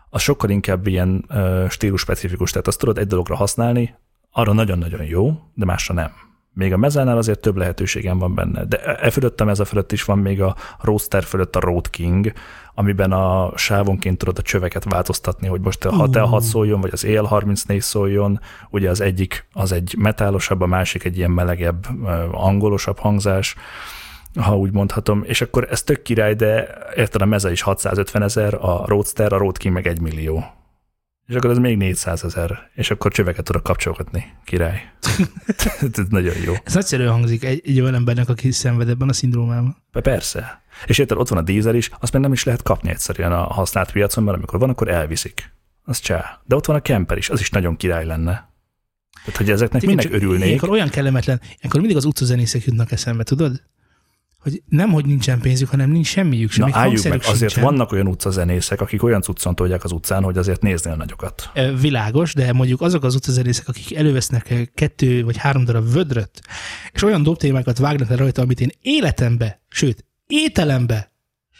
az sokkal inkább ilyen ö, stílusspecifikus. Tehát azt tudod egy dologra használni, arra nagyon-nagyon jó, de másra nem. Még a mezánál azért több lehetőségem van benne. De e fölött a meza fölött is van még a roadster fölött a Road King, amiben a sávonként tudod a csöveket változtatni, hogy most a 6L6 szóljon, vagy az EL34 szóljon. Ugye az egyik az egy metálosabb, a másik egy ilyen melegebb, angolosabb hangzás ha úgy mondhatom, és akkor ez tök király, de érted, a meze is 650 ezer, a Roadster, a Road King meg 1 millió. És akkor ez még 400 ezer, és akkor csöveket tudok kapcsolgatni. Király. ez nagyon jó. Ez nagyszerűen hangzik egy, egy olyan embernek, aki szenved ebben a szindrómában. Persze. És érted, ott van a dízel is, azt meg nem is lehet kapni egyszerűen a használt piacon, mert amikor van, akkor elviszik. Az csá. De ott van a camper is, az is nagyon király lenne. Tehát, hogy ezeknek minek csak örülnék. Ilyenkor olyan kellemetlen, ilyenkor mindig az utcazenészek jutnak eszembe, tudod? Hogy nem, hogy nincsen pénzük, hanem nincs semmiük sem. Na álljuk meg, azért sincsen. vannak olyan utcazenészek, akik olyan cuccon tolják az utcán, hogy azért néznél nagyokat. Világos, de mondjuk azok az utcazenészek, akik elővesznek kettő vagy három darab vödröt, és olyan dobtémákat vágnak le rajta, amit én életembe, sőt, ételembe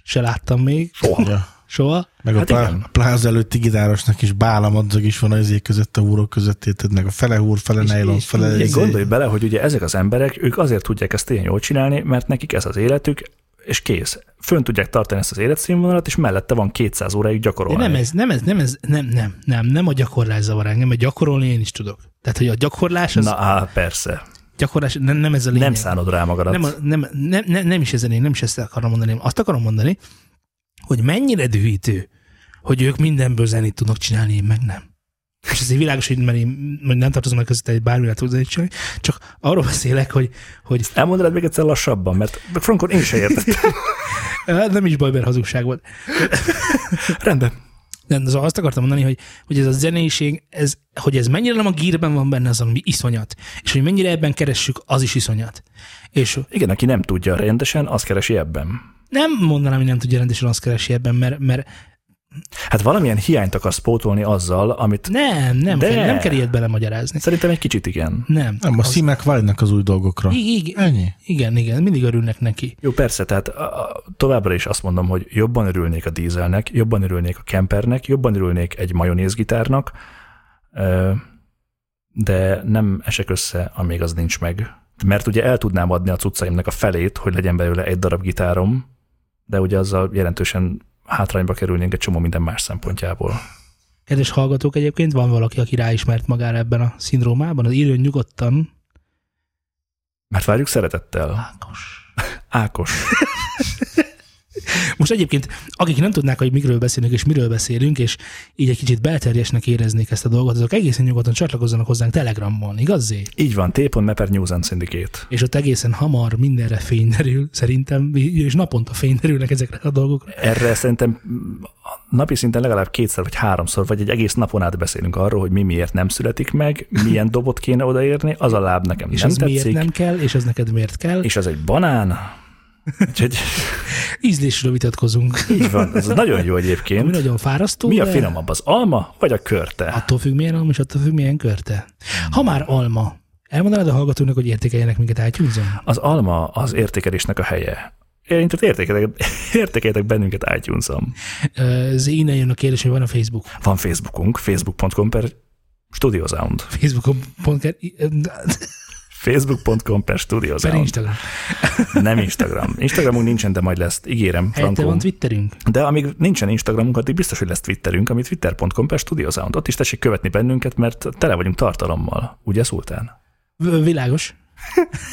se láttam még, Soha. Soha. Meg Hát a plá- pláza előtti gitárosnak is bálamadzag is van az között, a úrok között, érted meg a fele húr, fele és- fele és Én izé. gondolj bele, hogy ugye ezek az emberek, ők azért tudják ezt ilyen jól csinálni, mert nekik ez az életük, és kész. Fönn tudják tartani ezt az életszínvonalat, és mellette van 200 óráig De gyakorolni. nem ez, nem ez, nem ez, nem, nem, nem, nem a gyakorlás zavar engem, mert gyakorolni én is tudok. Tehát, hogy a gyakorlás, az, Na, á, persze. gyakorlás, nem, nem ez a lényeg. Nem szánod rá magadat. nem, nem, nem, nem, nem is ez a lényeg, nem is ezt akarom mondani, azt akarom mondani, hogy mennyire dühítő, hogy ők mindenből zenét tudnak csinálni, én meg nem. És ez egy világos, hogy mert én nem tartozom meg között egy bármilyen tudok zenét csinálni, csak arról beszélek, hogy, hogy Elmondanád még egyszer lassabban, mert frankon én se értettem. nem is baj, mert hazugság volt. Rendben. Nem, szóval azt akartam mondani, hogy, hogy ez a zenéség, ez, hogy ez mennyire nem a gírben van benne, az ami iszonyat. És hogy mennyire ebben keressük, az is iszonyat. És Igen, aki nem tudja rendesen, az keresi ebben. Nem mondanám, hogy nem tudja rendesen azt keresi ebben, mert, mert Hát valamilyen hiányt akarsz pótolni azzal, amit nem, nem, De. kell, nem kell ilyet belemagyarázni. szerintem egy kicsit igen. Nem. Nem, a Az- szímek vágynak az új dolgokra. I- igen, Ennyi. igen, igen, mindig örülnek neki. Jó, persze, tehát a, a, továbbra is azt mondom, hogy jobban örülnék a dízelnek, jobban örülnék a kempernek, jobban örülnék egy majonézgitárnak, de nem esek össze, amíg az nincs meg. Mert ugye el tudnám adni a cuccaimnak a felét, hogy legyen belőle egy darab gitárom, de ugye azzal jelentősen hátrányba kerülnénk egy csomó minden más szempontjából. Kedves hallgatók, egyébként van valaki, aki ráismert magára ebben a szindrómában, az írjon nyugodtan. Mert várjuk szeretettel. Ákos. Ákos. Most egyébként, akik nem tudnák, hogy mikről beszélünk és miről beszélünk, és így egy kicsit belterjesnek éreznék ezt a dolgot, azok egészen nyugodtan csatlakozzanak hozzánk Telegramon, igaz Zé? Így van, t.meper News and Syndicate. És ott egészen hamar mindenre fény derül, szerintem, és naponta fény derülnek ezekre a dolgokra. Erre szerintem napi szinten legalább kétszer vagy háromszor, vagy egy egész napon át beszélünk arról, hogy mi miért nem születik meg, milyen dobot kéne odaérni, az a láb nekem És nem az tetszik, miért nem kell, és az neked miért kell. és az egy banán. Úgyhogy Ízlésről vitatkozunk. így van, ez nagyon jó Ami egyébként. nagyon fárasztó. Mi a finomabb, az alma vagy a körte? Attól függ, milyen alma, és attól függ, milyen körte. Ha már alma, elmondanád a hallgatónak, hogy értékeljenek minket itunes Az alma az értékelésnek a helye. Én tehát értékeljetek bennünket iTunes-on. Ez innen jön a kérdés, hogy van a Facebook. Van Facebookunk, facebook.com per Studio Sound. Kell, Facebook.com per. Instagram. Nem Instagram. Instagramunk nincsen, de majd lesz. Ígérem, Helyette van Twitterünk. De amíg nincsen Instagramunk, addig biztos, hogy lesz Twitterünk, ami twitter.com per. Ott is tessék követni bennünket, mert tele vagyunk tartalommal. Ugye, Szultán? Világos.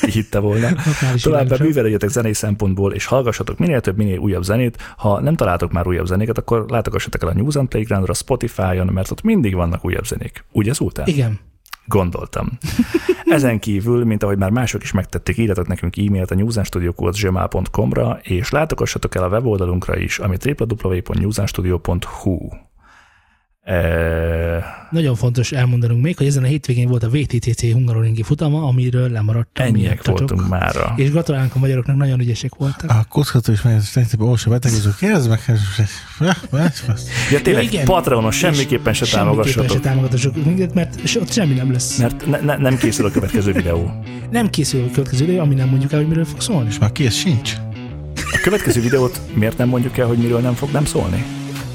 Hitte volna. Továbbá művelődjetek zenei szempontból, és hallgassatok minél több, minél újabb zenét. Ha nem találtok már újabb zenéket, akkor látogassatok el a News and Playgroundra, Spotify-on, mert ott mindig vannak újabb zenék. Ugye, Szultán? Igen. Gondoltam. Ezen kívül, mint ahogy már mások is megtették, írjatok nekünk e-mailt a newsandstudio.gmail.com-ra, és látogassatok el a weboldalunkra is, ami www.newsandstudio.hu. E, Nagyon fontos elmondanunk még, hogy ezen a hétvégén volt a VTTC Hungaroringi futama, amiről lemaradtam. ennyiek voltunk mára. És gratulálunk a magyaroknak, nagyon ügyesek voltak. A kockató is meg, olvasó betegező, kérdezd meg. Ja, tényleg, igen. Patreonon semmiképpen se Semmiképpen se támogassatok, minket, mert ott semmi nem lesz. mert ne, ne, nem készül a következő videó. Nem készül a következő idő, ami nem mondjuk el, hogy miről fog szólni. És már kész sincs. A következő videót miért nem mondjuk el, hogy miről nem fog nem szólni?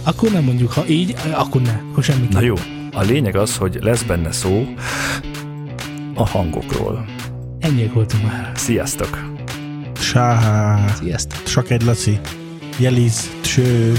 Akkor nem mondjuk, ha így, akkor ne, akkor semmi. Na jó, a lényeg az, hogy lesz benne szó a hangokról. Ennyiek voltunk már. Sziasztok! Sáhá. Sziasztok. Csak egy Laci. Jeliz. Cső.